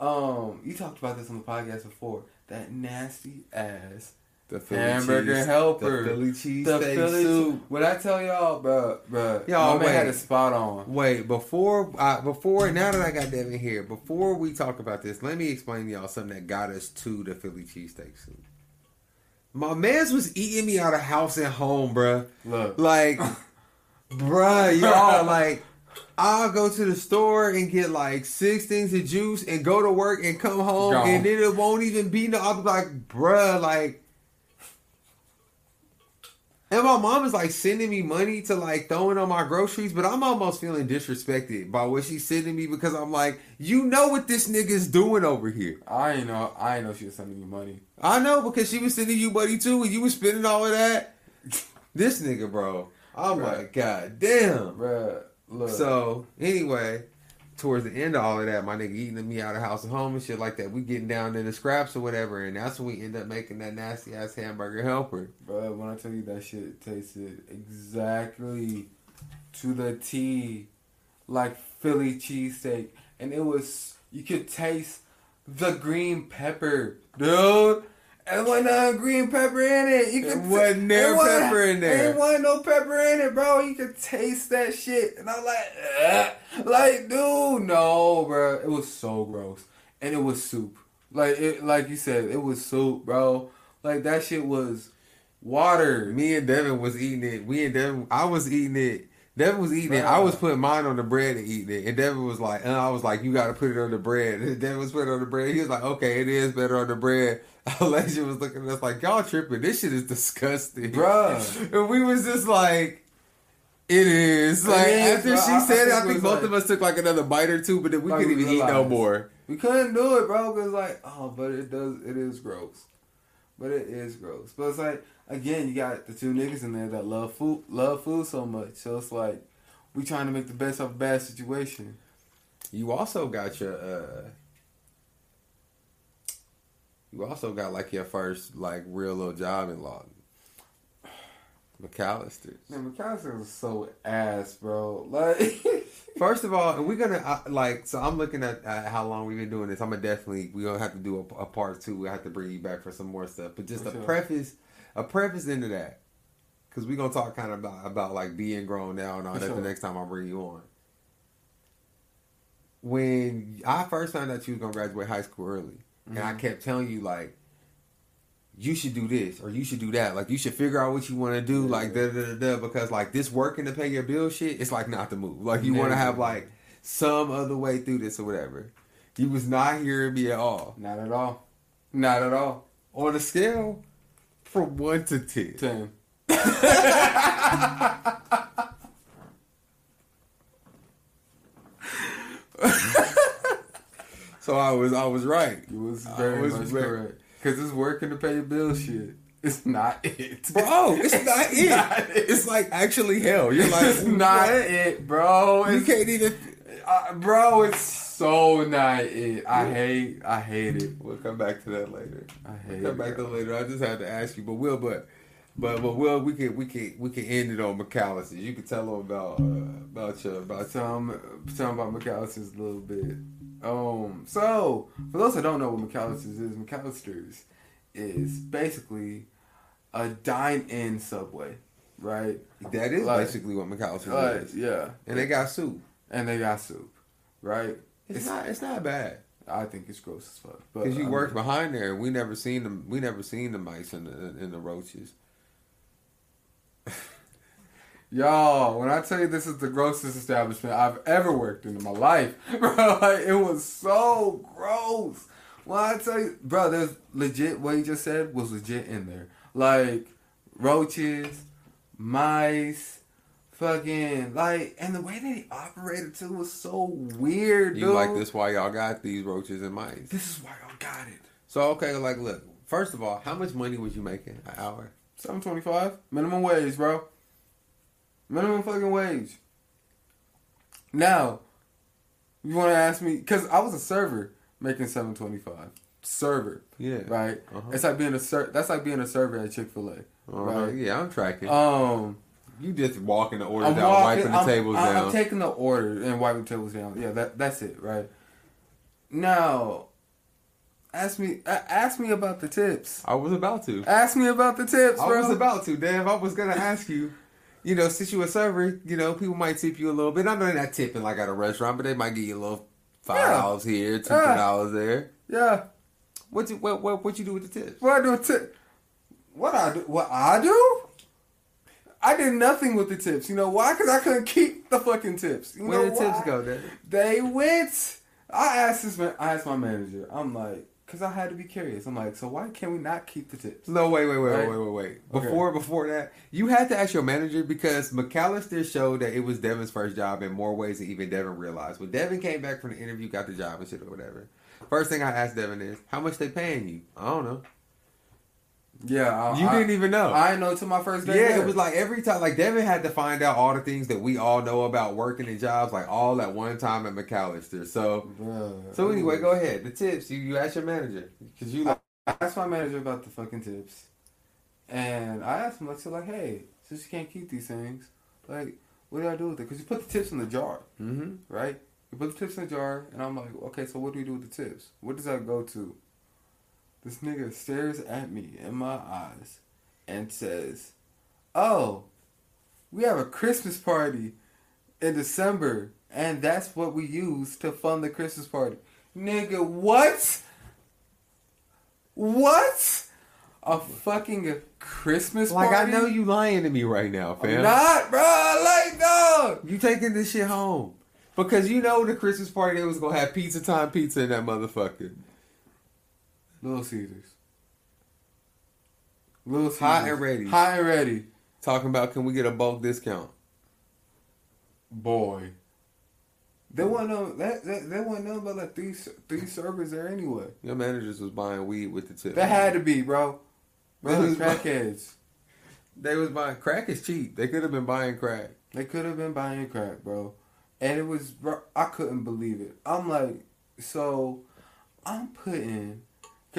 um, you talked about this on the podcast before. That nasty ass the Philly hamburger cheese, helper, the Philly cheese the steak Philly soup. When I tell y'all, bro, bro, Y'all, my man had a spot on. Wait, before I before now that I got Devin here, before we talk about this, let me explain to y'all something that got us to the Philly cheesesteak soup. My man's was eating me out of house and home, bruh. Look, Like, bruh, y'all, like, I'll go to the store and get like six things of juice and go to work and come home Gone. and then it won't even be no. I'll be like, bruh, like. And my mom is like sending me money to like throwing on my groceries, but I'm almost feeling disrespected by what she's sending me because I'm like, you know what this nigga's doing over here. I ain't know. I ain't know she was sending me money. I know because she was sending you money too, and you was spending all of that. This nigga, bro. I'm Right. like, god damn. Bruh, look. So anyway, towards the end of all of that, my nigga eating me out of house and home and shit like that. We getting down in the scraps or whatever, and that's when we end up making that nasty ass hamburger helper. Bro, when I tell you that shit tasted exactly to the T like Philly cheesesteak. And it was, you could taste the green pepper, dude. And wasn't no green pepper in it. You could wasn't no it wasn't- pepper in there. There wasn't no pepper in it, bro. You could taste that shit. And I'm like, "Ugh." like, dude, no, bro. It was so gross. And it was soup. Like it, like you said, it was soup, bro. Like that shit was water. Me and Devin was eating it. We and Devin, I was eating it. Devin was eating it. I was putting mine on the bread and eating it. And Devin was like, and I was like, you got to put it on the bread. And Devin was putting it on the bread. He was like, okay, it is better on the bread. Elijah was looking at us like, y'all tripping. This shit is disgusting. Bruh. And we was just like, it is. Like, is, after bro. she I- I said it, I think it both like- of us took like another bite or two, but then we Like, couldn't we even eat no more. We couldn't do it, bro, because like, oh, but it does, it is gross. But it is gross. But it's like, again, you got the two niggas in there that love food, love food so much. So it's like, we trying to make the best of a bad situation. You also got your uh you also got like your first like real little job in Lawton. McAlister's. Man, McAlister was so ass, bro. Like, First of all, and we're gonna uh, like. So I'm looking at uh, how long we've been doing this. I'm gonna definitely we gonna have to do a, a part two. We have to bring you back for some more stuff. But just For a sure. preface, a preface into that, because we're gonna talk kind of about about like being grown now and all For that sure. the next time I bring you on. When I first found out you was gonna graduate high school early, and I Mhm. kept telling you like. You should do this or you should do that. Like you should figure out what you want to do. Yeah. Like da da da da. Because like this working to pay your bill shit, it's like not the move. Like you want to have like some other way through this or whatever. You was not hearing me at all. not at all. Not at all. On a scale from one to ten. Ten. So I was I was right. You was I very was much very- correct. Because it's working to pay your bill shit. It's not it. Bro, it's not it. not it. It's like actually hell. You're like it's not it, bro. You can't even uh, bro, it's so not it. I hate, I hate it. We'll come back to that later. I hate. We'll come it. back to that later. I just had to ask you, but Will, but but but Will, we can we can we can end it on McAlister. You can tell them about uh, about your about your Tell him, tell him about McAlister's a little bit. Um, so for those that don't know what McAlister's is, McAlister's is basically a dine-in Subway, right? that is Like- basically what McAlister's Like, is. yeah, And they got soup. and they got soup, right? It's, not it's not bad. I think it's gross as fuck. But Because you I worked mean, behind there, we never seen them. We never seen the mice and the and the roaches. Y'all, when I tell you this is the grossest establishment I've ever worked in in my life, bro, like, it was so gross. Well, I tell you, bro, there's legit. What you just said was legit in there. Like roaches, mice, fucking like, and the way they operated too was so weird, You dude. like this? Why y'all got these roaches and mice? This is why I got it. So okay, like look. First of all, how much money was you making an hour? Seven twenty five minimum wage, bro. Minimum fucking wage. Now, you want to ask me because I was a server making seven twenty five. Server, Yeah. right? Uh-huh. It's like being a ser- That's like being a server at Chick Fil A, Uh-huh. right? Yeah, I'm tracking. Um, you just walking the orders I'm down, walking, wiping the I'm, tables I'm, down. I'm taking the order and wiping the tables down. Yeah, that that's it, right? Now, ask me, ask me about the tips. I was about to. Ask me about the tips, I bro. was about to, Damn, I was gonna ask you. You know, since you a server, you know, people might tip you a little bit. I know they're not tipping like at a restaurant, but they might give you a little five Yeah. dollars here, two Yeah. dollars there. yeah. What you what, what what you do with the tips? What I do with tip? What I do? What I do? I did nothing with the tips. You know why? Because I couldn't keep the fucking tips. You Where know the tips go, Daddy? They went. I asked this man. I asked my manager. I'm like, because I had to be curious. I'm like, so why can we not keep the tips? No, wait, wait, wait, Right. wait, wait, wait. Okay. Before before that, you had to ask your manager because McAlister showed that it was Devin's first job in more ways than even Devin realized. When Devin came back from the interview, got the job and shit or whatever. First thing I asked Devin is, how much they paying you? I don't know. Yeah, I, You I- didn't even know. I didn't know till my first day. yeah, there. it was like every time, like Devin had to find out all the things that we all know about working in jobs, like all at one time at McAlister. So, Bruh, so anyway, was- go ahead. The tips, you you ask your manager because you like, I asked my manager about the fucking tips, and I asked him like, so like, hey, since you can't keep these things, like, what do I do with it? Because you put the tips in the jar, mm-hmm. right? You put the tips in the jar, and I'm like, okay, so what do we do with the tips? What does that go to? This nigga stares at me in my eyes and says, "Oh, we have a Christmas party in December, and that's what we use to fund the Christmas party." Nigga, what? What? A fucking Christmas like party? I know you lying to me right now, fam. I'm not, bro. Like, no. You taking this shit home. Because you know the Christmas party they was gonna have pizza time pizza in that motherfucker. Little Caesars. Little Caesars. Hot and ready. Hot and ready. Talking about can we get a bulk discount? Boy. They wasn't no that, that there wasn't nothing but like three three servers there anyway. Your managers was buying weed with the tip. That had to be, bro. Bro, It was- crackheads. They was buying crack is cheap. They could have been buying crack. They could have been buying crack, bro. And it was, bro, I couldn't believe it. I'm like, so I'm putting,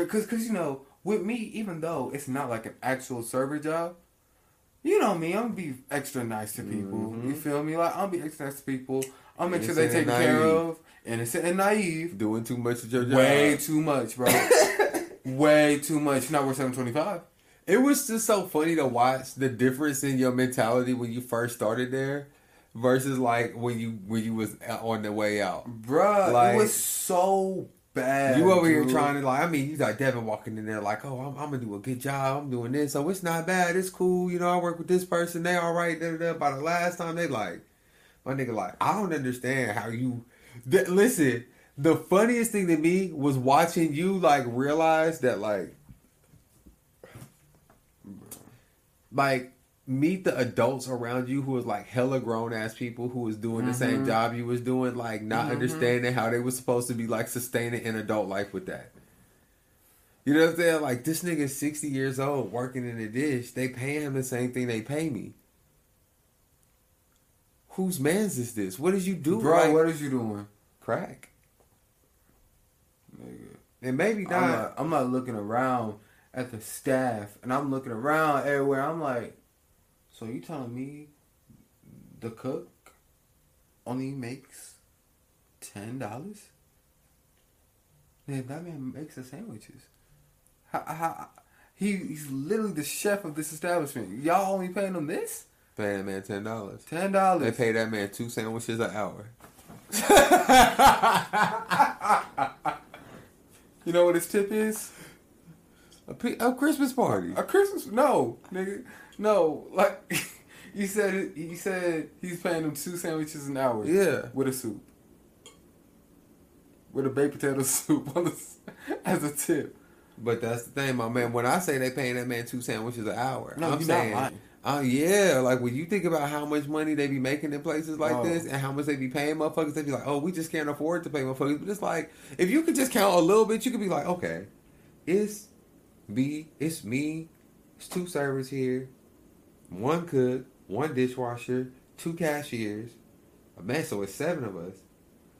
cause, cause you know, with me, even though it's not like an actual server job, you know me, I'm gonna be extra nice to people. Mhm. You feel me? Like I'm be extra nice to people. I'll make sure they take care of. Innocent and naive. Doing too much of your job. Way too much, bro. Way too much. Not worth seven twenty five. It was just so funny to watch the difference in your mentality when you first started there versus like when you when you was on the way out. Bruh, Like- it was so bad. You over here trying to like, I mean, you got Devin walking in there like, oh, I'm, I'm gonna do a good job. I'm doing this, so it's not bad. It's cool. You know, I work with this person. They all right. Da, da, da. By the last time, they like, my nigga, like, I don't understand how you. Th- listen, the funniest thing to me was watching you like realize that like, like meet the adults around you who was like hella grown ass people who was doing the same Mhm. job you was doing, like not Mhm. understanding how they was supposed to be like sustaining an adult life with that. You know what I'm saying? Like this nigga's sixty years old working in a dish. They pay him the same thing they pay me. Whose man's is this? What is you doing? Bro, Like, what is you doing? crack? Nigga. And maybe I'm not. not, I'm not looking around at the staff and I'm looking around everywhere. I'm like, so you telling me the cook only makes ten dollars? Man, that man makes the sandwiches. How, how, he, he's literally the chef of this establishment. Y'all only paying him this? Pay that man ten dollars. Ten dollars. They pay that man two sandwiches an hour. You know what his tip is? A, pe- a Christmas party. A Christmas? No, nigga, no. Like you said, he said he's paying him two sandwiches an hour. Yeah. with a soup. with a baked potato soup on the, as a tip. But that's the thing, my man. When I say they paying that man two sandwiches an hour, No, I'm you're not saying, lying. oh yeah, like when you think about how much money they be making in places like Oh. this, and how much they be paying motherfuckers, they be like, oh, we just can't afford to pay motherfuckers. But it's like, if you could just count a little bit, you could be like, okay, it's me, it's me, it's two servers here, one cook, one dishwasher, two cashiers, a man. So it's seven of us.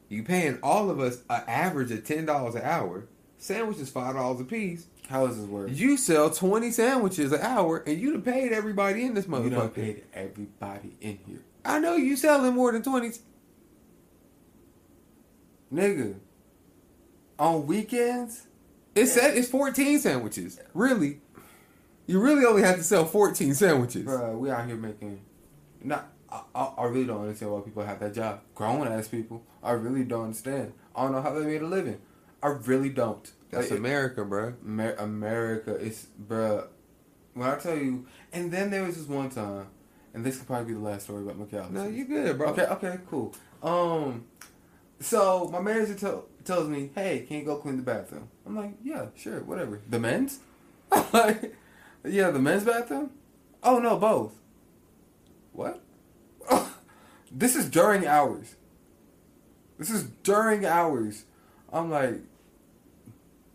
You paying all of us an average of ten dollars an hour. Sandwiches five dollars a piece. How does this work? You sell twenty sandwiches an hour, and you done paid everybody in this motherfucker. You done paid everybody in here, I know you selling more than twenty. nigga. On weekends, It's set, it's fourteen sandwiches. Really, you really only have to sell fourteen sandwiches. Bruh, we out here making. Not, I, I, I really don't understand why people have that job. Grown ass people. I really don't understand. I don't know how they made a living. I really don't. That's Like, America, bro. Amer- America is, bruh. When I tell you, and then there was this one time, and this could probably be the last story about McAlister. No, you good, bro. Okay, okay, cool. Um, so my manager tell, tells me, "Hey, can you go clean the bathroom?" I'm like, "Yeah, sure, whatever." The men's? Like, yeah, the men's bathroom. Oh no, both. What? this is during hours. This is during hours. I'm like,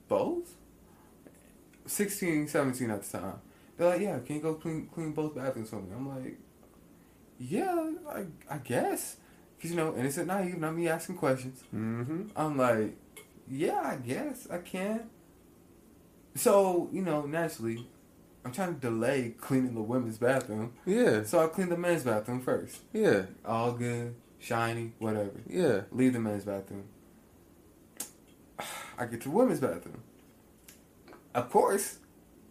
both? 16, 17 at the time. They're like, yeah, can you go clean clean both bathrooms for me? I'm like, yeah, I, I guess. Because, you know, innocent naive, not me asking questions. Mm-hmm. I'm like, yeah, I guess I can. So, you know, naturally, I'm trying to delay cleaning the women's bathroom. Yeah, So I clean the men's bathroom first. yeah, All good, shiny, whatever. yeah. Leave the men's bathroom. I get to the women's bathroom. Of course,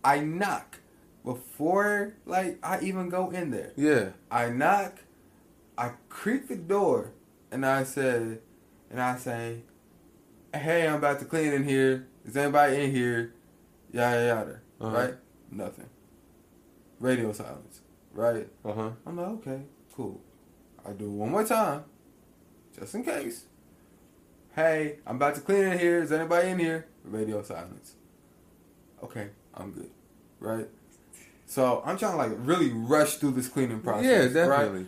I knock before like I even go in there. Yeah. I knock, I creak the door, and I said, and I say, "Hey, I'm about to clean in here. Is anybody in here?" Yada yada. Uh-huh. Right? Nothing. Radio silence. Right? Uh huh. I'm like, okay, cool. I do it one more time, just in case. Hey, I'm about to clean in here. Is anybody in here? Radio silence. Okay, I'm good. Right? So I'm trying to like really rush through this cleaning process. Yeah, right? definitely.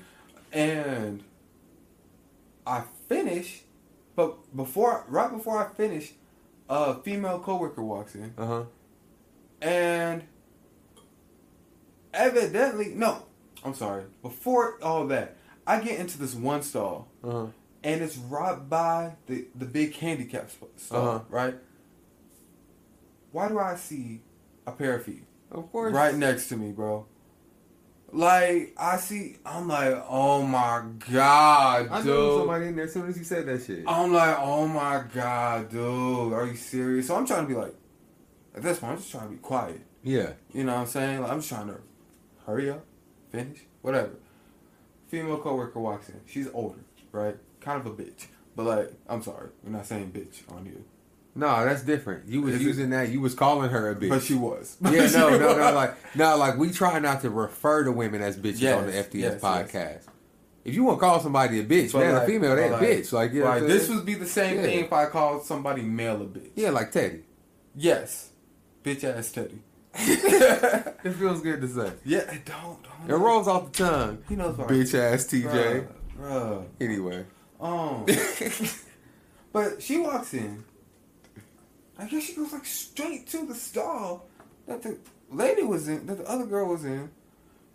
And I finish, but before, right before I finish, a female coworker walks in, Uh huh. and evidently, no, I'm sorry. Before all that, I get into this one stall, Uh huh. and it's right by the the big handicap stall, Uh-huh. right? Why do I see a pair of feet Of course. right next to me, bro? Like I see, I'm like, oh my god, I dude. knew somebody in there as soon as you said that shit. I'm like, oh my god, dude, are you serious? So I'm trying to be like, at this point, I'm just trying to be quiet. Yeah. You know what I'm saying? Like, I'm just trying to hurry up, finish, whatever. Female coworker walks in. She's older, right? Kind of a bitch. But like, I'm sorry, we're not saying bitch on you. No, that's different. You was Is it- using that. You was calling her a bitch. But she was. yeah, She no, no, no. Like, no, like we try not to refer to women as bitches Yes, on the FDS yes, yes. podcast. If you want to call somebody a bitch, But man, like- a female, they a but like- bitch. Like, yeah, this would be the same Yeah. thing if I called somebody male a bitch. yeah, like Teddy. Yes. Bitch ass Teddy. It feels good to say. Yeah, don't, don't. It rolls off the tongue. He knows what Bitch ass TJ. Bruh, bruh. Anyway. Um, but she walks in. I guess she goes like straight to the stall that the lady was in, that the other girl was in,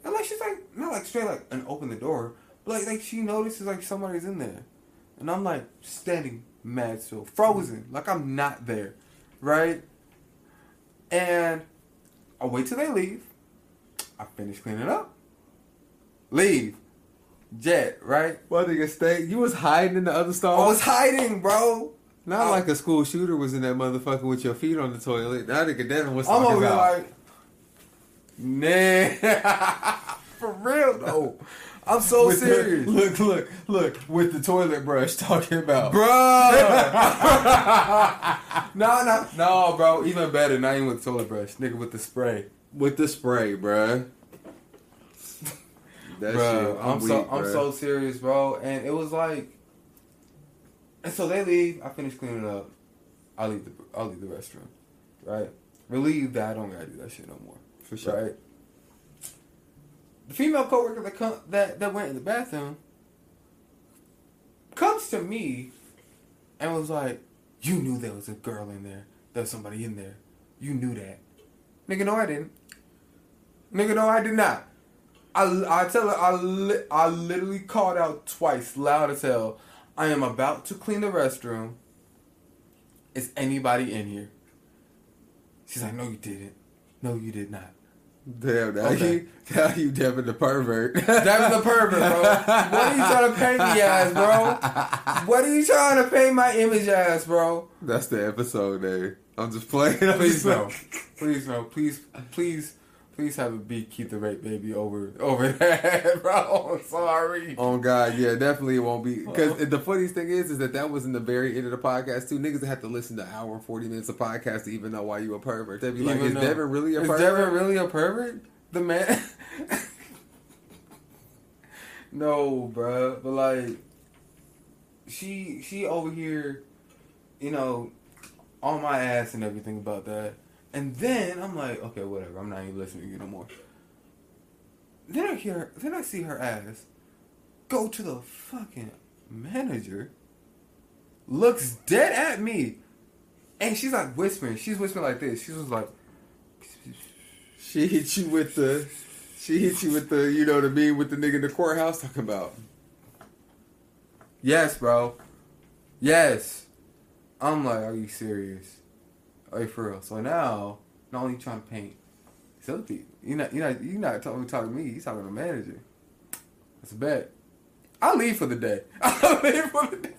and like she's like not like straight like and open the door, but like like she notices like somebody's in there, and I'm like standing mad still, frozen, like I'm not there, right? And I wait till they leave. I finish cleaning up. Leave. Jet, right? Well, nigga, stay. You was hiding in the other stall. I was hiding, bro. Not I- like a school shooter was in that motherfucker with your feet on the toilet. That nigga Devin was I'm talking over here about. like, nah, for real though. I'm so With the- serious, look, look, look, with the toilet brush talking about. bro. no, no, no, bro. Even better, not even with toilet brush, nigga, with the spray, With the spray, bruh. That bro. shit, I'm, so, weak, I'm so serious, bro. And it was like, and so they leave. I finish cleaning up. I'll leave the I'll leave the restroom. Right? Relieved that I don't gotta do that shit no more. For sure. Right? The female coworker that come, that that went in the bathroom comes to me and was like, "You knew there was a girl in there. There was somebody in there. You knew that." Nigga, no, I didn't. Nigga, no, I did not. I, I tell her, I, li- I literally called out twice, loud as hell. I am about to clean the restroom. Is anybody in here? She's like, no, you didn't. No, you did not. Damn, now Okay. you, now you Devin the pervert. That was a pervert, bro. What are you trying to paint me as, bro? What are you trying to paint my image as, bro? That's the episode name. I'm just playing. I'm Please just no. playing. Please no. Please, please, please have a beat keep the rape baby over over that, bro. I'm sorry. Oh God, yeah, definitely it won't be. Because uh-huh. the funniest thing is, is that that was in the very end of the podcast too. Niggas have to listen to hour and forty minutes of podcast to even know why you a pervert. They'd be like, Even "Is Devin really a Is pervert?" Is Devin really a pervert? The man. no, bro. But like, she she over here, you know, on my ass and everything about that. And then I'm like, okay, whatever. I'm not even listening to you no more. Then I hear, then I see her ass go to the fucking manager. Looks dead at me, and she's like whispering. She's whispering like this. She was like. She hit you with the, she hit you with the, you know what I mean, with the nigga in the courthouse talking about. Yes, bro. Yes. I'm like, are you serious? Are you for real? So now, not only trying to paint Silky, you're not, you're not, you're not talking, talking to me. You're talking to the manager. That's a bet. I'll leave for the day. I'll leave for the day.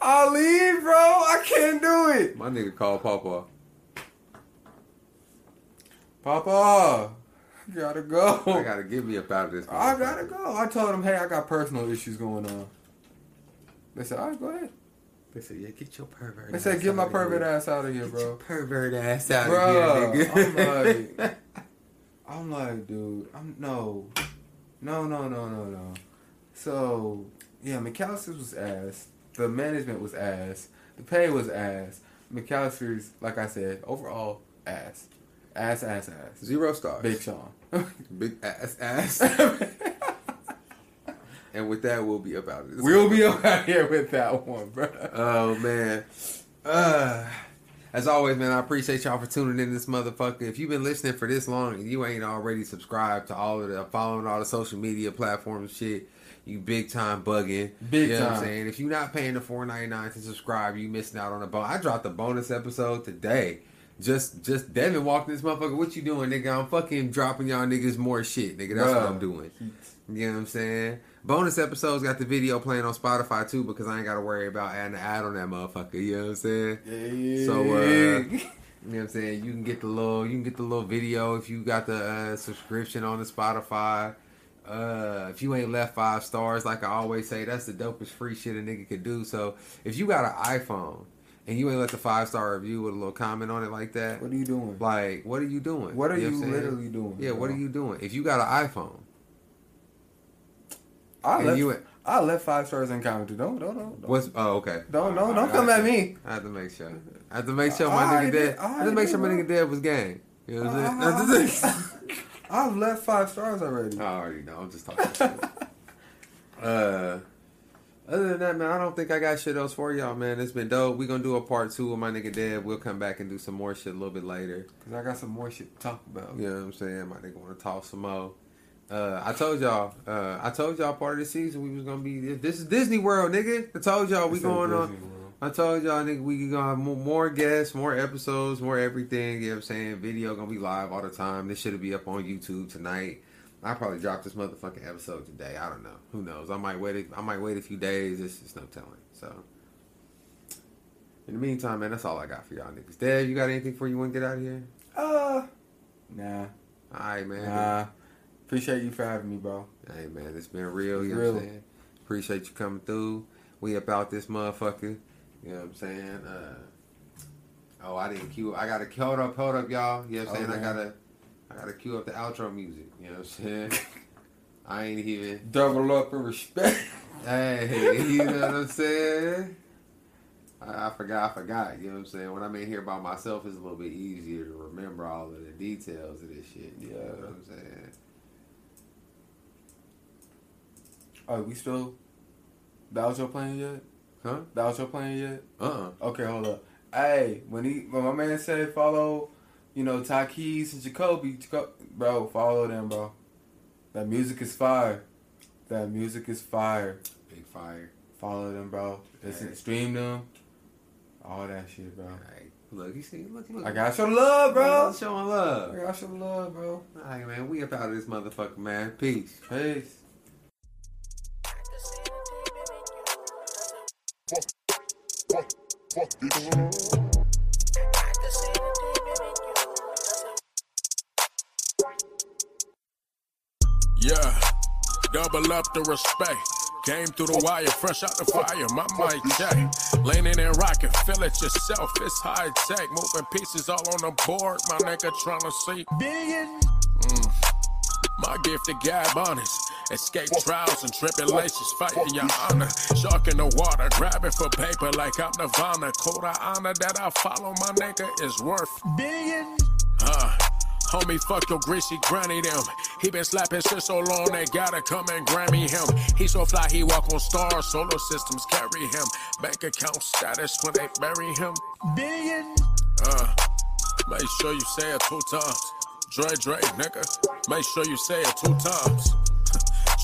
I'll leave, bro. I can't do it. My nigga called Papa. Papa, I gotta go. I gotta get me up out of this. I gotta go. I told him, hey, I got personal issues going on. They said, all right, go ahead. They said, "Yeah, get your pervert." They said, get my pervert ass out of here, Get bro. your pervert ass out Bruh, of here, nigga. I'm like, I'm like, dude, I'm no, no, no, no, no, no. So yeah, McAlister's was ass. The management was ass. The pay was ass. McAlister's, like I said, overall ass, ass, ass, ass. Zero stars. Big Sean. big ass, ass. and with that, we'll be about it. we'll be out here with that one, bro. Oh man. Uh, as always, man, I appreciate y'all for tuning in this motherfucker. If you've been listening for this long and you ain't already subscribed to all of the following all the social media platforms, shit, you big time bugging. Big you know what I'm time. saying? If you're not paying the four ninety nine to subscribe, you missing out on a bonus. I dropped a bonus episode today. Just, just Devin walked this motherfucker. What you doing, nigga? I'm fucking dropping y'all niggas more shit, nigga. That's what I'm doing. You know what I'm saying? Bonus episodes got the video playing on Spotify too because I ain't got to worry about adding an ad on that motherfucker. You know what I'm saying? Yeah. So, uh, You know what I'm saying? You can get the little, you can get the little video if you got the uh, subscription on the Spotify. Uh, if you ain't left five stars, like I always say, that's the dopest free shit a nigga could do. So if you got an iPhone and you ain't left a five star review with a little comment on it like that, what are you doing? like what are you doing? What are know you I'm saying? literally doing? Yeah, what are you doing? If you got an iPhone, I and left, you I left five stars in commented. Don't, don't, don't. don't. what's oh okay. Don't, don't, don't come at me. I have to make sure. I have to make sure my I nigga did- dead. I I have to make sure my nigga dead was gang. You know what I'm saying? I've left five stars already. I already know. I'm just talking. shit. uh, other than that, man, I don't think I got shit else for y'all, man. It's been dope. We gonna do a part two of my nigga dead. We'll come back and do some more shit a little bit later. Cause I got some more shit to talk about. You know what I'm saying? My nigga want to talk some more. Uh, I told y'all. Uh, I told y'all part of the season we was gonna be. This is Disney World, nigga. I told y'all we Instead of going on. World. I told y'all, nigga, we gonna have more, more guests, more episodes, more everything. You know what I'm saying? Video gonna be live all the time. This should be up on YouTube tonight. I probably dropped this motherfucking episode today. I don't know. Who knows? I might wait. A, I might wait a few days. It's just no telling. So, in the meantime, man, that's all I got for y'all niggas. Dad, you got anything for you want to get out of here? Uh, nah, All right, man. nah. Appreciate you for having me, bro. Hey, man, it's been real. You know what I'm saying? Appreciate you coming through. We about this motherfucker. You know what I'm saying? Uh, oh, I didn't cue. I gotta hold up, hold up, y'all. You know what I'm saying? I gotta, I gotta cue up the outro music. You know what I'm saying? I ain't even. Double up in respect. Hey, you know what I'm saying? I, I forgot. I forgot. You know what I'm saying? When I'm in here by myself, it's a little bit easier to remember all of the details of this shit. You know Yeah. what I'm saying? Oh, we still. That was your plan yet? Huh? That was your plan yet? Uh. uh Okay, hold up. Hey, when he when my man said follow, you know, Ty Keys and Jacoby, Jaco- bro, follow them, bro. That music is fire. That music is fire. Big fire. Follow them, bro. Listen, Alright. stream them. All that shit, bro. All right. Look, you see, look, look. I show the love, bro. Showing I love. I show the love, bro. All right, man. We up out of this motherfucker, man. Peace. Peace. Yeah, double up the respect. Came through the wire, fresh out the fire. My mic check. Leaning and rocking, feel it yourself. It's high tech. Moving pieces all on the board. My nigga trying to see billions. Mm. My gift to gab honest. Escape trials and tribulations, fighting your honor. Shark in the water, grabbing for paper like I'm Nirvana. Code of honor that I follow, my nigga, is worth billions. Uh, homie, fuck your greasy granny them. He been slapping shit so long they gotta come and Grammy him. He so fly he walk on stars, solar systems carry him. Bank account status when they bury him. Billions. Uh, make sure you say it two times. Dre Dre, nigga. Make sure you say it two times.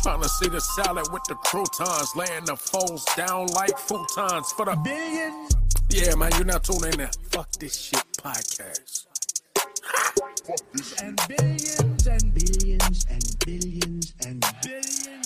Trying to see the salad with the croutons, laying the foes down like futons for the billions. Yeah, man, you're not tuning in. Fuck this shit podcast. and billions and billions and billions and billions and billions